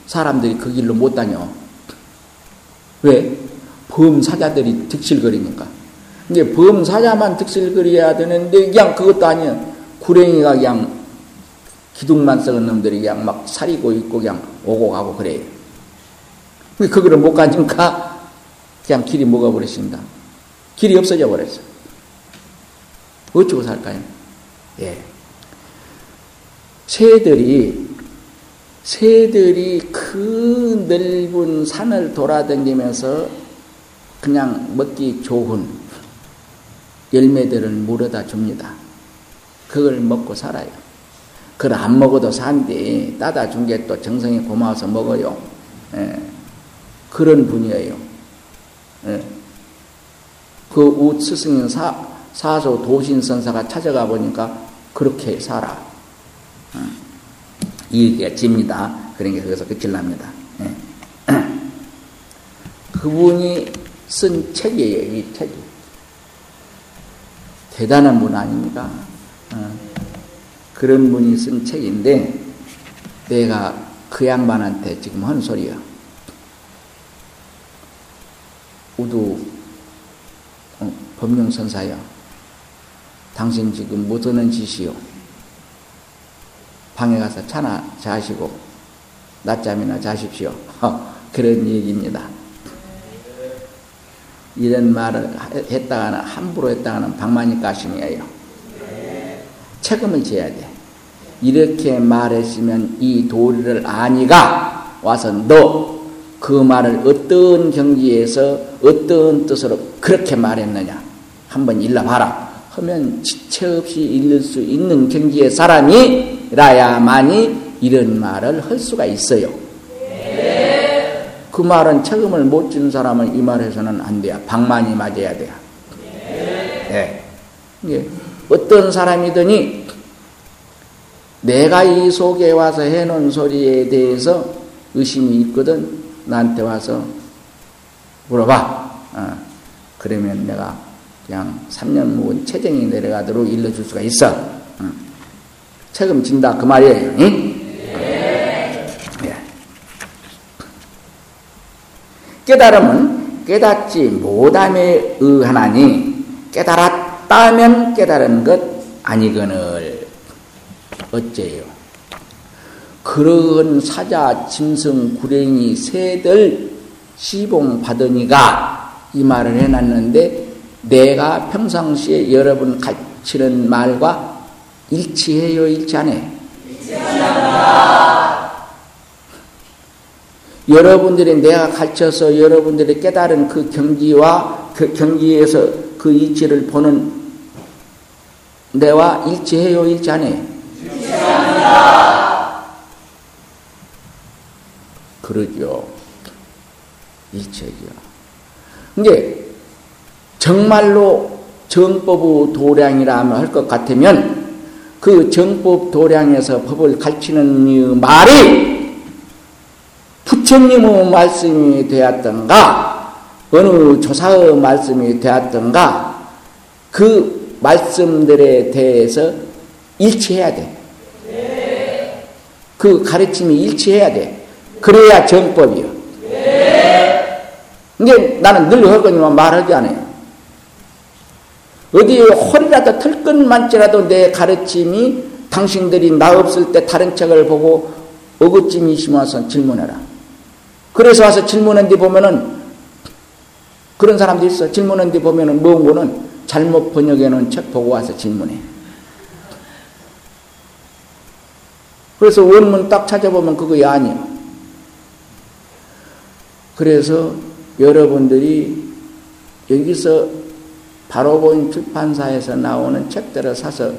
사람들이 그 길로 못 다녀. 왜? 범사자들이 득실거리니까. 이제 범사자만 득실거려야 되는데 그냥 그것도 아니야. 구랭이가 그냥 기둥만 썩은 놈들이 그냥 막 사리고 있고 그냥 오고 가고 그래요. 그거를 못 가니까 그냥 길이 먹어버리신다. 길이 없어져 버렸어. 어쩌고 살까요? 예. 새들이 새들이 그 넓은 산을 돌아다니면서 그냥 먹기 좋은 열매들을 물어다 줍니다. 그걸 먹고 살아요. 그걸 안 먹어도 산디 따다 준 게 또 정성이 고마워서 먹어요. 예. 그런 분이에요. 예. 그 스승인 사, 사소 도신선사가 찾아가 보니까 그렇게 살아. 음. 이 얘기가 집니다. 그러니까 거기서 끝을납니다. 예. 그분이 쓴 책이에요, 이 책이. 대단한 분 아닙니까? 어. 그런 분이 쓴 책인데 내가 그 양반한테 지금 한 소리야. 우두 어, 법령선사야. 당신 지금 못하는 짓이요. 방에 가서 차나 자시고 낮잠이나 자십시오. 어, 그런 얘기입니다. 이런 말을 했다가는 함부로 했다가는 방만이 가심이에요. 책임을 져야 돼. 이렇게 말했으면 이 도리를 아니가 와서 너 그 말을 어떤 경지에서 어떤 뜻으로 그렇게 말했느냐 한번 일러봐라 하면 지체 없이 읽을 수 있는 경지의 사람이라야만이 이런 말을 할 수가 있어요. 그 말은 책임을 못 지는 사람은 이 말해서는 안 돼요. 방만이 맞아야 돼요. 네. 예. 어떤 사람이더니 내가 이 속에 와서 해놓은 소리에 대해서 의심이 있거든 나한테 와서 물어봐. 어. 그러면 내가 그냥 3년 묵은 체정이 내려가도록 일러줄 수가 있어. 어. 책임진다 그 말이에요. 응? 깨달음은 깨닫지 못함에 의하나니 깨달았다면 깨달은 것 아니거늘 어째요? 그런 사자, 짐승, 구랭이, 새들 시봉 받으니가 이 말을 해놨는데 내가 평상시에 여러분 가르치는 말과 일치해요, 일치 안 해? 일치합니다. 여러분들이 내가 가르쳐서 여러분들이 깨달은 그 경지와 그 경지에서 그 이치를 보는 내와 일치해요, 일치 안 해요? 일치합니다. 그러죠. 일치죠. 이제 정말로 정법의 도량이라 할 것 같으면 그 정법 도량에서 법을 가르치는 말이 부처님의 말씀이 되었던가 어느 조사의 말씀이 되었던가 그 말씀들에 대해서 일치해야 돼. 그 가르침이 일치해야 돼. 그래야 정법이요. 근데 나는 늘 하거니만 말하지 않아요. 어디 허리라도 털끝만지라도 내 가르침이 당신들이 나 없을 때 다른 책을 보고 어긋짐이 심어서 질문해라. 그래서 와서 질문한 뒤 보면은 그런 사람도 있어. 질문한 뒤 보면은 뭔 거는 잘못 번역해 놓은 책 보고 와서 질문해. 그래서 원문 딱 찾아보면 그거 아니야. 그래서 여러분들이 여기서 바로 보인 출판사에서 나오는 책들을 사서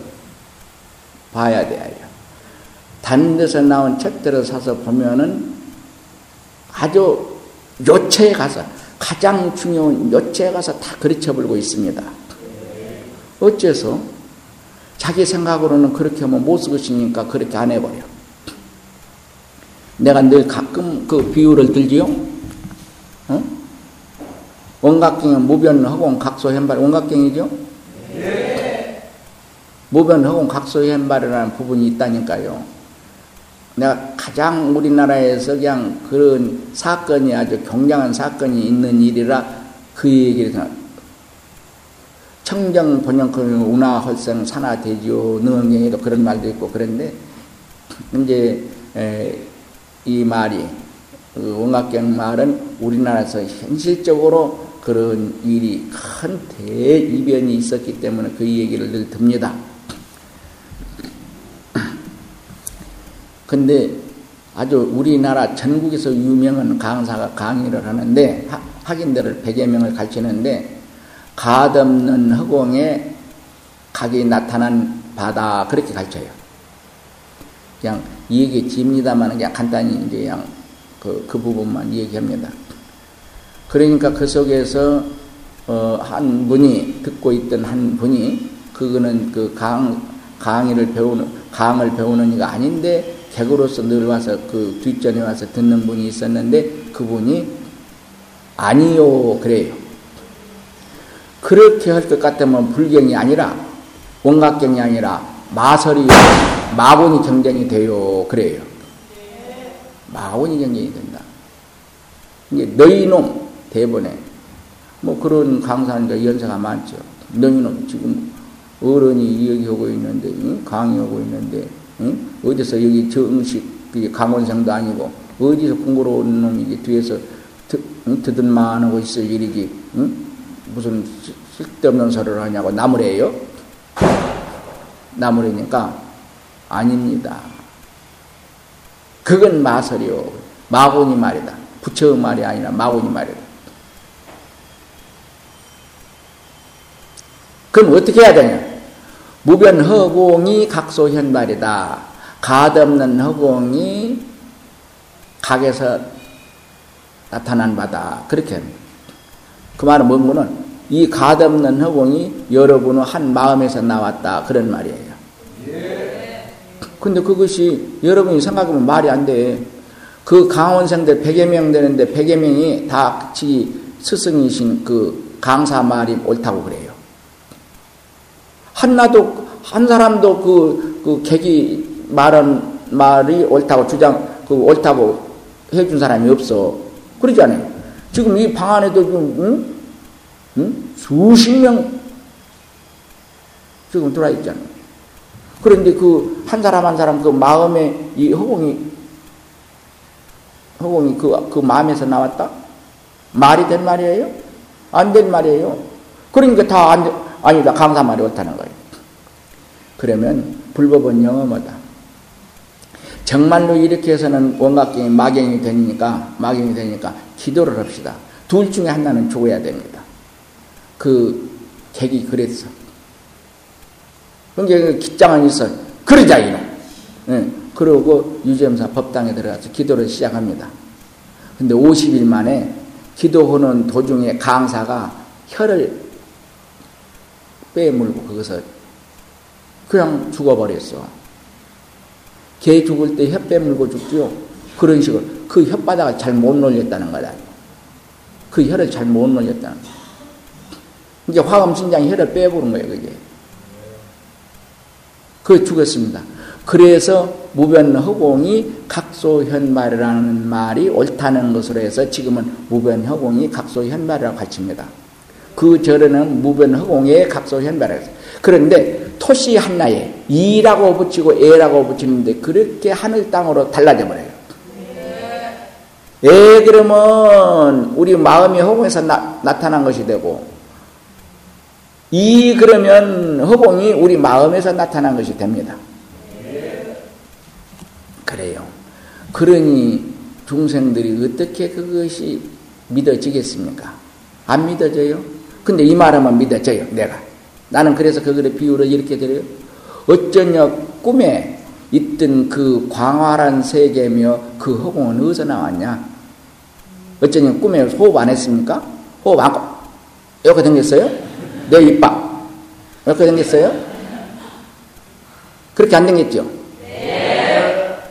봐야 돼요. 다른 데서 나온 책들을 사서 보면은 아주 요체에 가서 가장 중요한 요체에 가서 다 그르쳐 불고 있습니다. 어째서? 자기 생각으로는 그렇게 하면 못 쓰겠으니까 그렇게 안 해버려. 내가 늘 가끔 그 비유를 들지요? 어? 원각경은 무변 허공 각소 현발 원각경이죠? 네. 무변 허공 각소 현발이라는 부분이 있다니까요. 내가 가장 우리나라에서 그냥 그런 사건이 아주 굉장한 사건이 있는 일이라 그 얘기를 청정 번영큰 운하 헐생 산하 대지요 능언경에도 그런 말도 있고 그런데 이제 이 말이 그 원각경 말은 우리나라에서 현실적으로 그런 일이 큰 대이변이 있었기 때문에 그 얘기를 늘 듭니다. 근데 아주 우리나라 전국에서 유명한 강사가 강의를 하는데 학인들을 100여 명을 가르치는데 가없는 허공에 각이 나타난 바다 그렇게 가르쳐요. 그냥 얘기 집니다만 그냥 간단히 이제 그냥 그, 그 부분만 얘기합니다. 그러니까 그 속에서 어, 한 분이 듣고 있던 한 분이 그거는 그 강, 강의를 배우는 강을 배우는 이가 아닌데 객으로서 늘 와서 그 뒷전에 와서 듣는 분이 있었는데 그분이 아니요 그래요. 그렇게 할 것 같으면 불경이 아니라 원각경이 아니라 마설이 마본이 경쟁이 돼요 그래요. 마본이 경쟁이 된다. 이게 너희 놈 대본에 뭐 그런 강사니까 연세가 많죠. 너희는 지금 어른이 얘기하고 있는데 응? 강의하고 있는데 응? 어디서 여기 정식 강원생도 아니고 어디서 공부로 온 놈이 뒤에서 드, 응? 드들만 하고 있을 일이지 응? 무슨 쓸데없는 소리를 하냐고 나무래요? 나무래니까 아닙니다. 그건 마설이요. 마곤이 말이다. 부처의 말이 아니라 마곤이 말이다. 그럼 어떻게 해야 되냐? 무변 허공이 각소현발이다. 가없는 허공이 각에서 나타난 바다. 그렇게. 그 말은 뭔가는 이 가없는 허공이 여러분의 한 마음에서 나왔다. 그런 말이에요. 근데 그것이 여러분이 생각하면 말이 안 돼. 그 강원생들 100여 명 되는데 100여 명이 다 같이 스승이신 그 강사 말이 옳다고 그래요. 한나도 한 사람도 그, 그 객이 말한 말이 옳다고 주장 그 옳다고 해준 사람이 없어. 그러지 않아요. 지금 이 방 안에도 좀 응? 응? 수십 명 지금 들어와 있잖아요. 그런데 그 한 사람 한 사람 그 마음에 이 허공이 허공이 그, 그 마음에서 나왔다? 말이 된 말이에요? 안 된 말이에요? 그러니까 다 안, 아니다. 강사 말이 옳다는 거예요. 그러면 불법은 영험하다. 정말로 이렇게 해서는 원각경이 마경이 되니까, 마경이 되니까 기도를 합시다. 둘 중에 하나는 죽어야 됩니다. 그 객이 그랬어. 그러니까 기장은 있어. 그러자 이놈. 네. 그러고 유점사 법당에 들어가서 기도를 시작합니다. 근데 50일 만에 기도하는 도중에 강사가 혀를 빼물고 거기서 그냥 죽어버렸어. 개 죽을 때 혀 빼물고 죽죠. 그런 식으로 그 혓바닥을 잘 못 놀렸다는 거다. 그 혀를 잘 못 놀렸다는 거야. 이제 화엄신장이 혀를 빼부른 거예요, 그게. 그 죽었습니다. 그래서 무변허공이 각소현말이라는 말이 옳다는 것으로 해서 지금은 무변허공이 각소현말이라고 가르칩니다. 그 절에는 각소현말이라고 했어요. 그런데 토시 한나에 이라고 붙이고 에라고 붙이는데 그렇게 하늘 땅으로 달라져 버려요. 에 그러면 우리 마음이 허공에서 나, 타난 것이 되고 이 그러면 허공이 우리 마음에서 나타난 것이 됩니다. 그래요. 그러니 중생들이 어떻게 그것이 믿어지겠습니까? 안 믿어져요? 근데 이 말 하면 믿어져요, 내가. 나는 그래서 그거를 비유를 이렇게 드려요. 어쩌냐 꿈에 있던 그 광활한 세계며 그 허공은 어디서 나왔냐? 어쩌냐 꿈에 호흡 안 했습니까? 호흡 안, 이렇게 생겼어요? 내 이빨. 이렇게 생겼어요? 그렇게 안 생겼죠?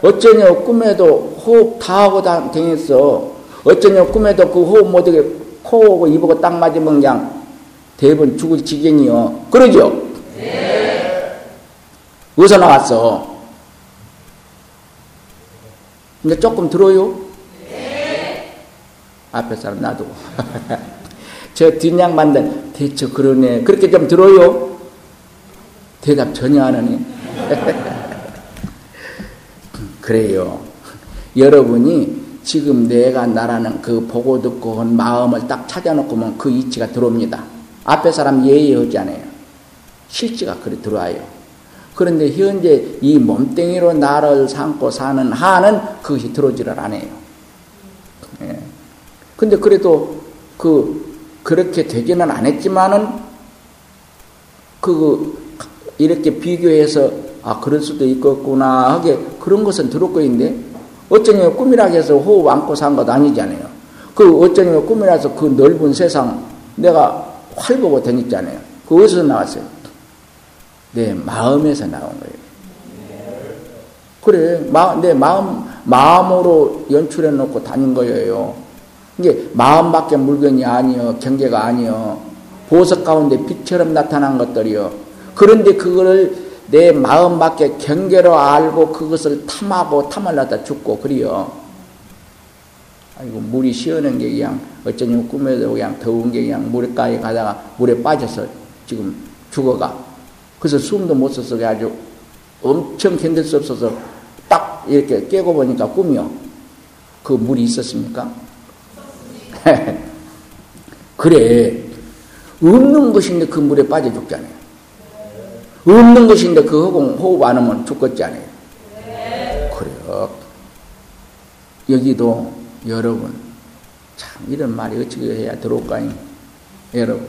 어쩌냐 꿈에도 호흡 다 하고 다생겼어 어쩌냐 꿈에도 그 호흡 못하게 코하고 입하고 딱 맞으면 그냥 대부분 죽을 지경이요. 그러죠? 네. 어디서 나왔어? 근데 조금 들어요? 네. 앞에 사람 놔두고. 저 뒷양반들, 대처 그러네. 그렇게 좀 들어요? 대답 전혀 안 하네. 그래요. 여러분이 지금 내가 나라는 그 보고 듣고 한 마음을 딱 찾아놓고면 그 이치가 들어옵니다. 앞에 사람 예의하잖아요. 실제가 그리 들어와요. 그런데 현재 이 몸뚱이로 나를 삼고 사는 한은 그것이 들어오지를 않아요. 예. 근데 그래도 그, 그렇게 되지는 않았지만은 그, 이렇게 비교해서 아, 그럴 수도 있겠구나 하게 그런 것은 들었고 있는데 어쩌면 꿈이라 해서 호흡 안고 산 것 아니잖아요. 그 어쩌면 꿈이라서 그 넓은 세상 내가 활 보고 다녔잖아요. 그 어디서 나왔어요? 내 마음에서 나온 거예요. 그래, 마, 내 마음, 마음으로 연출해 놓고 다닌 거예요. 이게 마음밖에 물건이 아니요, 경계가 아니요. 보석 가운데 빛처럼 나타난 것들이요. 그런데 그거를 내 마음밖에 경계로 알고 그것을 탐하고 탐을 낳다 죽고 그리요. 아이고 물이 시원한 게 그냥 어쩌면 꿈에도 그냥 더운 게 그냥 물가에 가다가 물에 빠져서 지금 죽어가. 그래서 숨도 못 쉬어서 아주 엄청 견딜 수 없어서 딱 이렇게 깨고 보니까 꿈이요. 그 물이 있었습니까? 그래. 없는 것인데 그 물에 빠져 죽잖아요. 없는 것인데 그 호흡, 호흡 안 하면 죽겠잖아요. 그래요. 여기도 여러분, 참, 이런 말이 어떻게 해야 들어올까요? 여러분.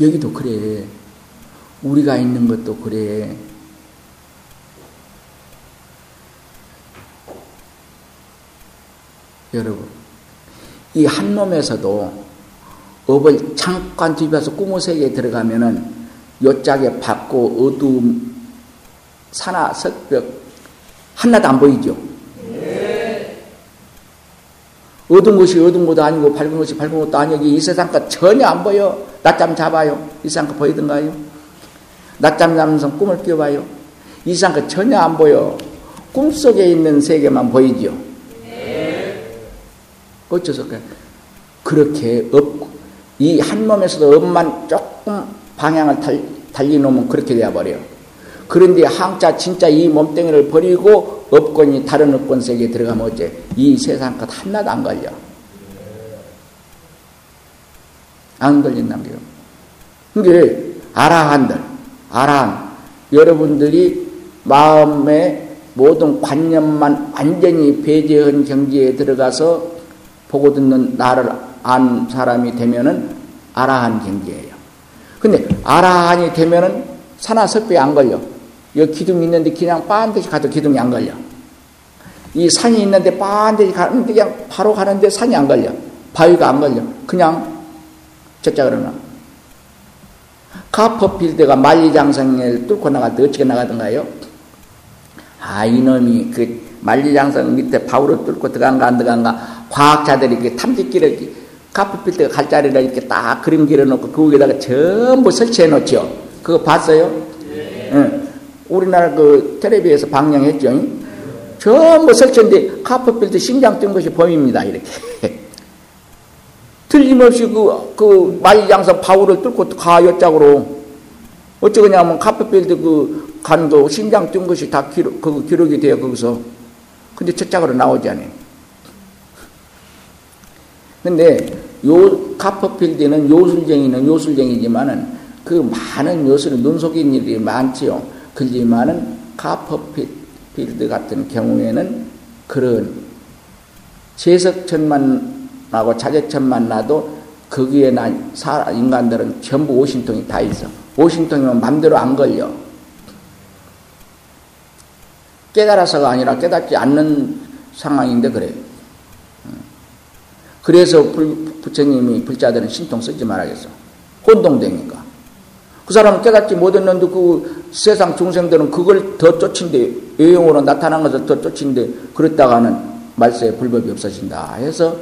여기도 그래. 우리가 있는 것도 그래. 여러분, 이한 놈에서도 업을 잠깐 뒤벼서 꿈의 세계에 들어가면은 요짝에 밝고 어두움, 산하, 석벽, 하나도 안 보이죠? 어두운 것이 어두운 것도 아니고 밝은 것이 밝은 것도 아니고 이 세상 것 전혀 안 보여. 낮잠 잡아요. 이 세상 것 보이던가요? 낮잠 자면서 꿈을 껴봐요. 이 세상 것 전혀 안 보여. 꿈속에 있는 세계만 보이죠. 어째서 그래? 그렇게 없고 이 한 몸에서도 업만 조금 방향을 달, 달리 놓으면 그렇게 되어버려요. 그런데 항자 진짜 이 몸뚱이를 버리고 업권이 다른 업권 세계에 들어가면 어째 이 세상 것 하나도 안 걸려. 안 걸린다고요. 그게 아라한들, 아라한 여러분들이 마음의 모든 관념만 완전히 배제한 경지에 들어가서 보고 듣는 나를 안 사람이 되면은 아라한 경지예요. 근데 아라한이 되면은 산화석배에 안 걸려. 여기 기둥이 있는데 그냥 반드시 가도 기둥이 안 걸려. 이 산이 있는데 반드시 가는데 그냥 바로 가는데 산이 안 걸려. 바위가 안 걸려. 그냥 저자 그러나. 카퍼필드가 만리장성을 뚫고 때 어떻게 나가던가요? 아, 이놈이 그 만리장성 밑에 바위를 뚫고 들어간가 안 들어간가 과학자들이 그 탐지기를 카퍼필드가 갈 자리를 이렇게 딱 그림 그려놓고 그 위에다가 전부 설치해 놓죠. 그거 봤어요? 네. 응. 우리나라 그 텔레비에서 방영했죠. 전부 설치인데 카퍼필드 심장 뛴 것이 보입니다. 이렇게. 틀림없이 그, 그 만리장성 바울을 뚫고 가, 여짝으로. 어쩌 그냐면 카퍼필드 그 간도 심장 뛴 것이 다 기록, 그 기록이 돼요, 거기서. 근데 첫 짝으로 나오지 않아요. 근데 요 카퍼필드는 요술쟁이는 요술쟁이지만은 그 많은 요술은 눈 속인 일이 많지요. 그지만은 카퍼필드 같은 경우에는 그런 제석천만하고 자재천만 나도 거기에 난 인간들은 전부 오신통이 다 있어. 오신통이면 맘대로 안 걸려. 깨달아서가 아니라 깨닫지 않는 상황인데 그래요. 그래서 부처님이 불자들은 신통 쓰지 말아야겠어. 혼동되니까. 그 사람은 깨닫지 못했는데 그 세상 중생들은 그걸 더 쫓인데 외형으로 나타난 것을 더 쫓인데 그랬다가는 말세에 불법이 없어진다 해서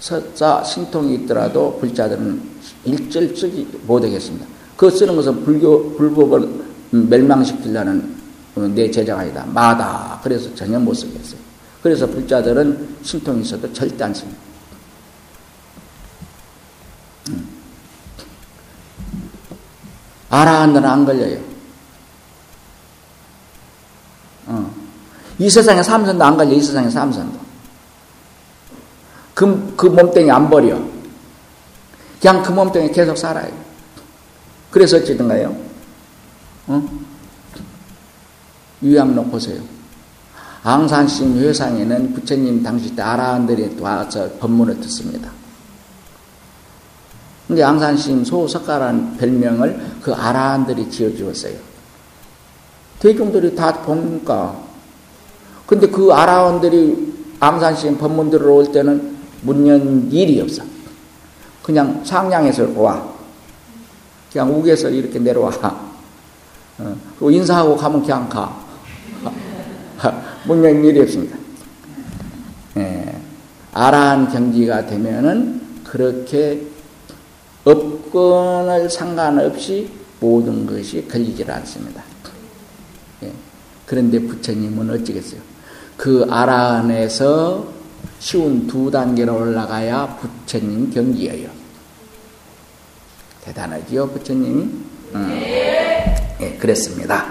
서자 신통이 있더라도 불자들은 일절 쓰지 못하겠습니다. 그 쓰는 것은 불교 불법을 멸망시키려는 내 제자가 아니다. 마다. 그래서 전혀 못 쓰겠어요. 그래서 불자들은 신통이 있어도 절대 안 씁니다. 아라한들은 안 걸려요. 어. 이 세상에 삼선도 안 걸려, 이 세상에 삼선도. 그, 그 몸뚱이 안 버려. 그냥 그 몸뚱이 계속 살아요. 그래서 어찌든가요? 어? 유양록 보세요. 앙산심 회상에는 부처님 당시 때 아라한들이 와서 법문을 듣습니다. 근데 앙산심 소석가라는 별명을 그 아라한들이 지어주었어요. 대중들이 다 보니까. 근데 그 아라한들이 앙산심 법문 들으러 올 때는 문연 일이 없어. 그냥 상량에서 와. 그냥 욱에서 이렇게 내려와. 어, 그리고 인사하고 가면 그냥 가. 문연 일이 없습니다. 예. 아라한 경지가 되면은 그렇게 업권을 상관없이 모든 것이 걸리질 않습니다. 예. 그런데 부처님은 어찌겠어요? 그 아란에서 쉬운 두 단계로 올라가야 부처님 경지예요. 대단하지요, 부처님이? 음. 예, 그랬습니다.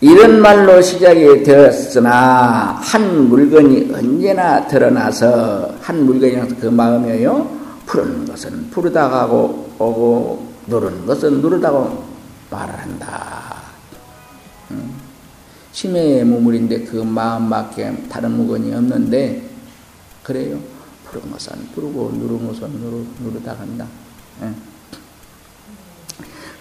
이런 말로 시작이 되었으나 한 물건이 언제나 드러나서 한 물건이 그 마음이에요. 푸르는 것은 푸르다가 고 오고 누르는 것은 누르다고 말을 한다. 음. 심해의 무물인데 그 마음밖에 다른 무건이 없는데 그래요. 푸른 것은 푸르고 누른 것은 누르, 누르다 간다. 예.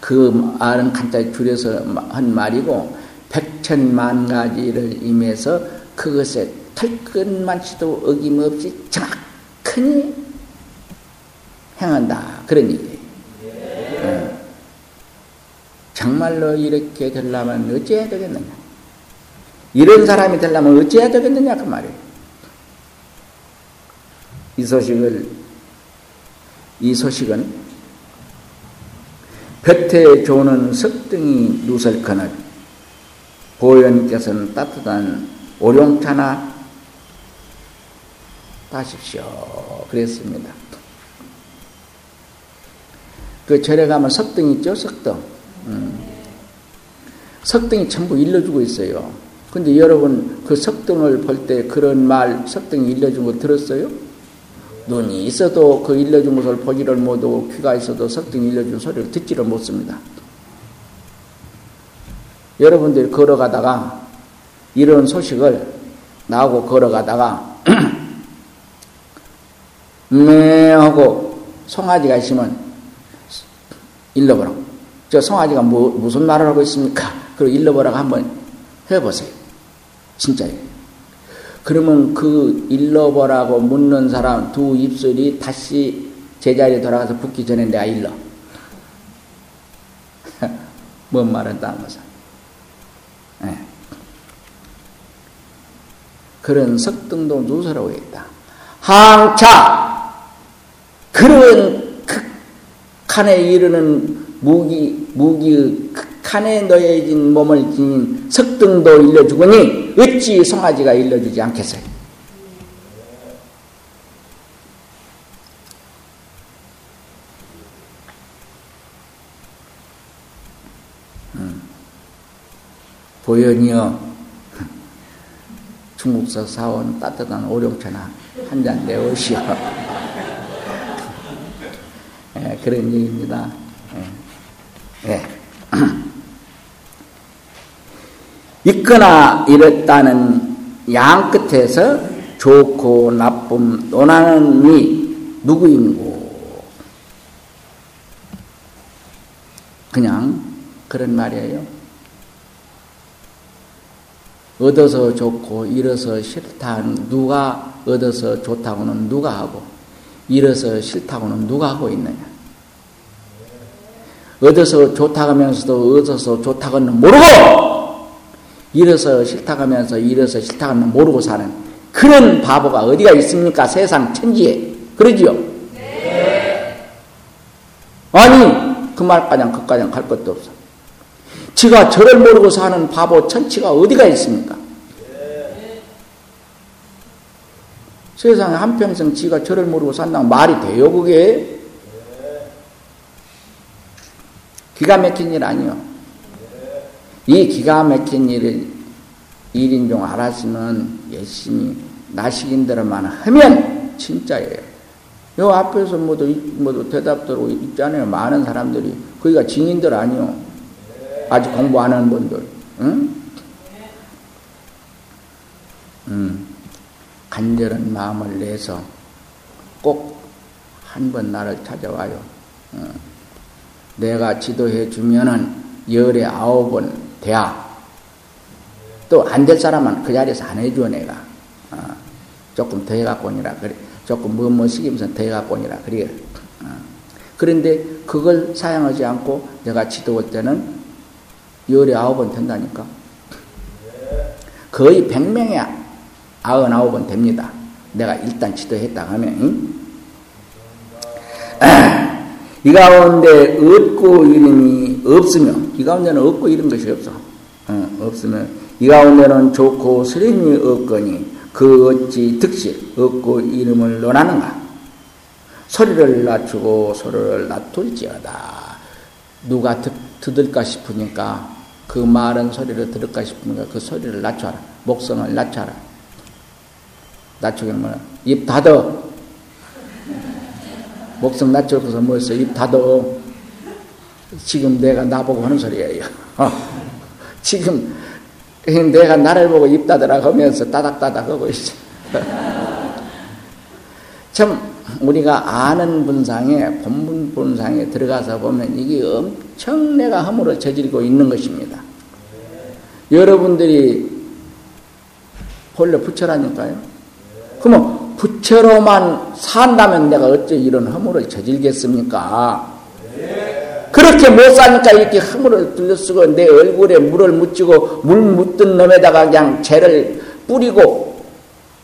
그 말은 간단히 줄여서 한 말이고 백천만 가지를 임해서 그것에 털끝만치도 어김없이 정확히 행한다. 그런 얘기예요. 네. 정말로 이렇게 되려면 어찌해야 되겠느냐? 이런 사람이 되려면 어찌해야 되겠느냐? 그 말이에요. 이 소식을, 이 소식은 볕에 조는 석등이 누설커늘 보현께서는 따뜻한 오룡차나 따십시오. 그랬습니다. 그 절에 가면 석등 있죠, 석등. 음. 석등이 전부 일러주고 있어요. 근데 여러분 그 석등을 볼 때 그런 말 석등이 일러준 거 들었어요? 눈이 있어도 그 일러준 것을 보지를 못하고 귀가 있어도 석등이 일러준 소리를 듣지를 못습니다. 여러분들이 걸어가다가 이런 소식을 나오고 걸어가다가 매 하고 송아지가 있으면 일러보라고. 저 송아지가 뭐, 무슨 말을 하고 있습니까? 그리고 일러보라고 한번 해보세요. 진짜요. 그러면 그 일러보라고 묻는 사람 두 입술이 다시 제자리에 돌아가서 붙기 전에 내가 일러. 뭔 말은다는 것은. 네. 그런 석등도 누설하고 있다. 항차 그런 극한에 이르는 무기 무기 극한에 넣여진 몸을 지닌 석등도 일러주거니 어찌 송아지가 일러주지 않겠어요? 음. 보현이여 중국서 사온 따뜻한 오룡차나 한 잔 내오시오. 예, 그런 얘기입니다. 예. 예. 있거나 이랬다는 양 끝에서 좋고 나쁨 논하는 이 누구인고? 그냥 그런 말이에요. 얻어서 좋고 잃어서 싫다는 누가 얻어서 좋다고는 누가 하고 잃어서 싫다고는 누가 하고 있느냐. 얻어서 좋다 하면서도 얻어서 좋다고는 모르고 잃어서 싫다 하면서 잃어서 싫다고는 모르고 사는 그런 바보가 어디가 있습니까? 세상 천지에. 그러지요? 네. 아니, 그 말가량, 그가량 갈 것도 없어. 지가 저를 모르고 사는 바보 천치가 어디가 있습니까? 세상에 한평생 지가 저를 모르고 산다고 말이 돼요, 그게? 기가 막힌 일 아니요. 이 기가 막힌 일을 일인 중 알았으면 열심히 나식인대로만 하면 진짜예요. 요 앞에서 모두, 모두 대답들고 있잖아요. 많은 사람들이. 거기가 증인들 아니요. 아직 공부 안 하는 분들, 응? 음, 간절한 마음을 내서 꼭 한 번 나를 찾아와요. 어. 내가 지도해 주면은 열에 아홉 번 돼야 또 안 될 사람은 그 자리에서 안 해줘 내가 어. 조금 더 해갖고니라 그래 조금 뭐뭐 시키면서 더 해갖고니라 그래 어. 그런데 그걸 사용하지 않고 내가 지도할 때는 열에 아홉은 된다니까. 거의 백명에 아흔아홉은 됩니다. 내가 일단 지도했다 하면, 응? 이 가운데 얻고 이름이 없으면, 이 가운데는 얻고 이런 것이 없어. 어, 없으면, 이 가운데는 좋고 스님이 없거니, 그 어찌 득실, 얻고 이름을 논하는가? 소리를 낮추고 소리를 낮출지어다. 누가 듣, 듣을까 싶으니까 그 말은 소리를 들을까 싶으니까 그 소리를 낮춰라. 목성을 낮춰라. 낮추기는 뭐야? 입 닫어. 목성 낮춰서 뭐였어? 입 닫어. 지금 내가 나보고 하는 소리예요. 어. 지금 내가 나를 보고 입 닫으라 하면서 따닥따닥 하고 있어. 참 우리가 아는 분상에 본분 분상에 들어가서 보면 이게 엄청 내가 허물을 저지르고 있는 것입니다. 여러분들이 본래 부처라니까요. 그러면 부처로만 산다면 내가 어째 이런 허물을 저질겠습니까? 그렇게 못 사니까 이렇게 허물을 들려쓰고 내 얼굴에 물을 묻히고 물 묻던 놈에다가 그냥 죄를 뿌리고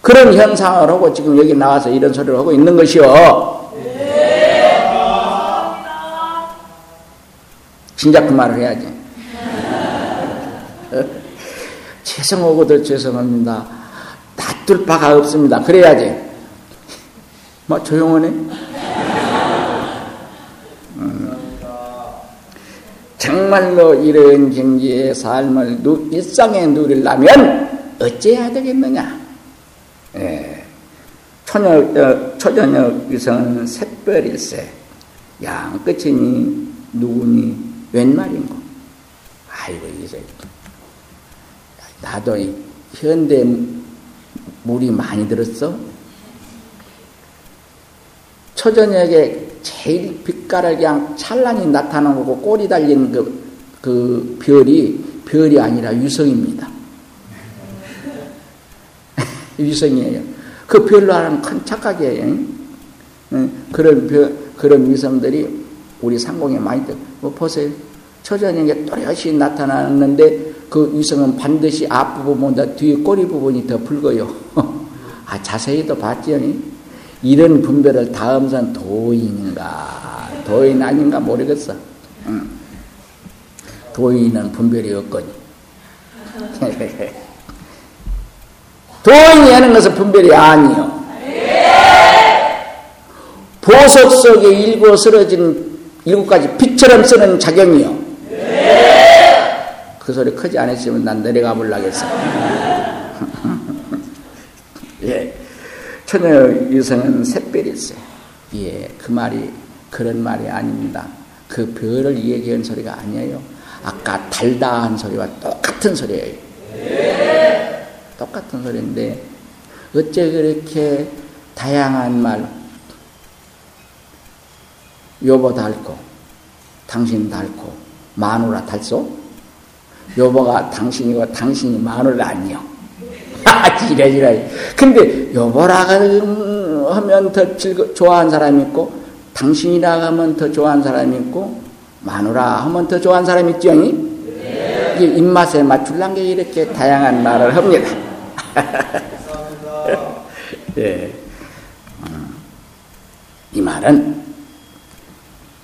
그런 현상을 하고 지금 여기 나와서 이런 소리를 하고 있는 것이요. 진작 그 말을 해야지. 죄송하고도 죄송합니다. 놔둘 바가 없습니다. 그래야지. 뭐 조용하네. 음. 정말로 이런 경지의 삶을 일상에 누리려면 어찌해야 되겠느냐? 예. 초녀, 어, 초저녁 위성은 샛별일세. 양 끝이니 누구니 웬 말인고. 아이고, 이제. 나도 현대 물이 많이 들었어? 초저녁에 제일 빛깔을 그냥 찬란히 나타나는 거고 꼬리 달린 그, 그 별이 별이 아니라 유성입니다. 유성이에요. 그 별로 하는 큰 착각이에요. 그런 별, 그런 위성들이 우리 상공에 많이 떠. 뭐 보세요. 초저녁에 또렷이 나타나는데 그 위성은 반드시 앞부분보다 뒤에 꼬리 부분이 더 붉어요. 아, 자세히 도 봤지요. 이런 분별을 다음선 도인인가, 도인 아닌가 모르겠어. 응. 도인은 분별이 없거니. 도인이 하는 것은 분별이 아니요. 보석 속에 일고 쓰러진 일곱 가지 빛처럼 쓰는 작용이요. 그 소리 크지 않으시면 난 내려가 볼라겠어. 예. 처녀 유성은 샛별일세. 예, 그 말이 그런 말이 아닙니다. 그 별을 얘기한 소리가 아니에요. 아까 달다 한 소리와 똑같은 소리예요. 똑같은 소리인데 어째 그렇게 다양한 말 여보 달고 당신 달고 마누라 달소? 여보가 당신이고 당신이 마누라 아니요. 지레 지레. 근데 여보라 하면 더 즐거, 좋아하는 사람이 있고 당신이라 하면 더 좋아하는 사람이 있고 마누라 하면 더 좋아하는 사람이 있죠. 네. 이게 입맛에 맞출란 게 이렇게 다양한 말을 합니다. 예. 음. 이 말은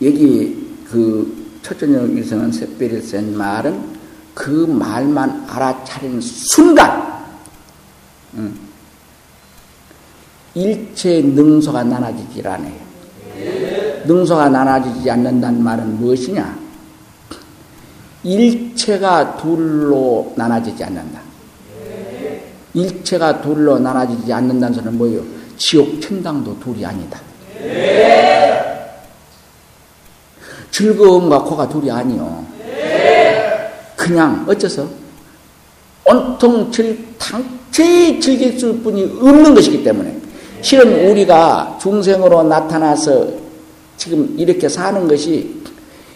여기 그 초전형 위성은 샛별이 센 말은 그 말만 알아차리는 순간 음, 일체 능소가 나눠지질 않아요. 능소가 나눠지지 않는다는 말은 무엇이냐? 일체가 둘로 나눠지지 않는다. 일체가 둘로 나눠지지 않는다는 소리는 뭐예요? 지옥 천당도 둘이 아니다. 즐거움과 코가 둘이 아니요. 그냥 어째서 온통 즐, 당체 즐길 수 뿐이 없는 것이기 때문에 실은 우리가 중생으로 나타나서 지금 이렇게 사는 것이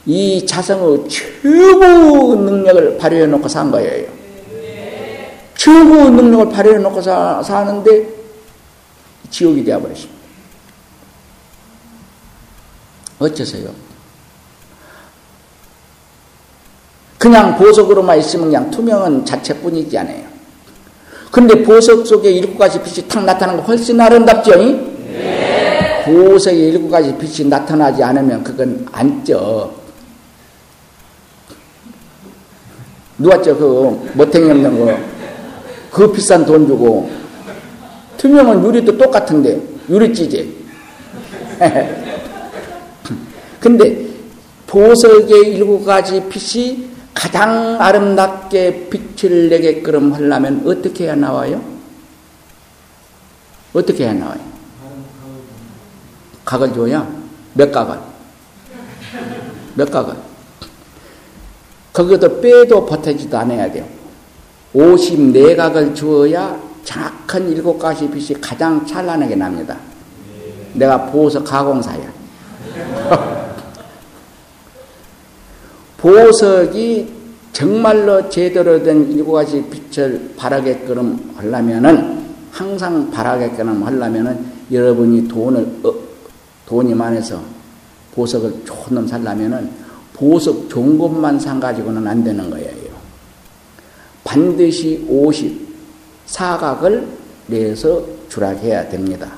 이 자성의 최고 능력을 발휘해 놓고 산 거예요. 최고 능력을 발휘해 놓고 사, 사는데 지옥이 되어버렸습니다. 어째서요? 그냥 보석으로만 있으면 그냥 투명한 자체뿐이지 않아요. 근데 보석 속에 일곱 가지 빛이 탁 나타나는 거 훨씬 아름답죠? 네. 보석에 일곱 가지 빛이 나타나지 않으면 그건 안 쪄. 쪄, 그, 멋탱이 없는 거. 그 비싼 돈 주고. 투명은 유리도 똑같은데, 유리 찌지. 근데 보석의 일곱 가지 빛이 가장 아름답게 빛을 내게끔 하려면 어떻게 해야 나와요? 어떻게 해야 나와요? 각을 줘야? 몇 각을? 몇 각을? 거기도 빼도 버티지도 않아야 돼요. 54각을 주어야 정확한 일곱 가지 빛이 가장 찬란하게 납니다. 내가 보석 가공사야. 보석이 정말로 제대로 된 일곱 가지 빛을 바라게끔 하려면은 항상 바라게끔 하려면은 여러분이 돈을 어, 돈이 많아서 보석을 놈 살려면은 보석 좋은 것만 산 가지고는 안 되는 거예요. 반드시 50 사각을 내서 주락해야 됩니다.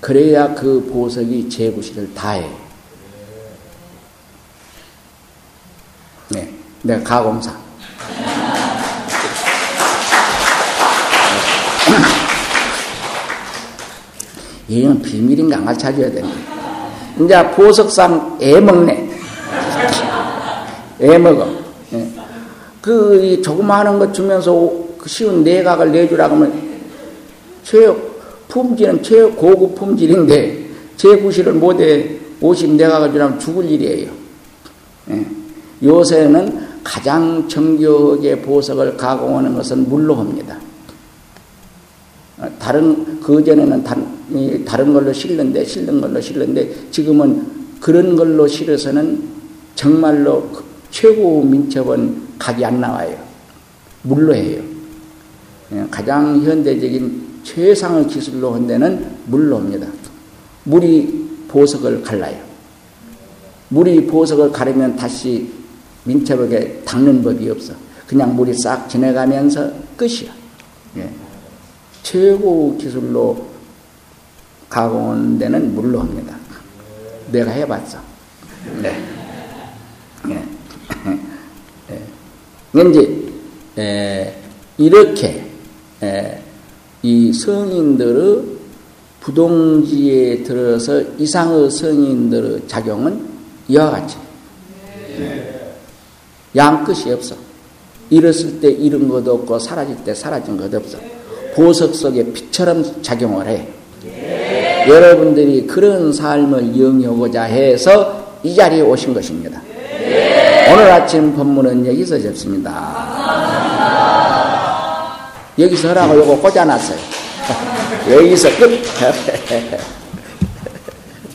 그래야 그 보석이 제구실을 다해. 네, 내가 가공사. 이건 비밀인가 안 가르쳐줘야 되는데. 이제 보석상 애 먹네. 애 먹어. 네. 그, 조그마한 거 주면서 그 쉬운 내각을 내주라고 하면 최 품질은 최고급 품질인데 제구실을 못해 50 내각을 주라면 죽을 일이에요. 네. 요새는 가장 정교하게 보석을 가공하는 것은 물로 합니다. 다른 그전에는 다른 걸로 실는데 실는 걸로 실는데 지금은 그런 걸로 실어서는 정말로 그 최고 민첩은 각이 안 나와요. 물로 해요. 예, 가장 현대적인 최상의 기술로 한 데는 물로 합니다. 물이 보석을 갈라요. 물이 보석을 가르면 다시 민첩하게 닦는 법이 없어. 그냥 물이 싹 지나가면서 끝이야. 예. 최고 기술로 가공한 데는 물로 합니다. 내가 해봤어. 네. 예. 예. 이제, 에, 이렇게, 에, 이 성인들의 부동지에 들어서 이상의 성인들의 작용은 이와 같이. 네. 양끝이 없어. 잃었을 때 잃은 것도 없고 사라질 때 사라진 것도 없어. 보석 속에 빛처럼 작용을 해. 네. 여러분들이 그런 삶을 영위하고자 해서 이 자리에 오신 것입니다. 네. 오늘 아침 본문은 여기서 접습니다. 여기서 하라고 요거 꽂아놨어요. 여기서 끝.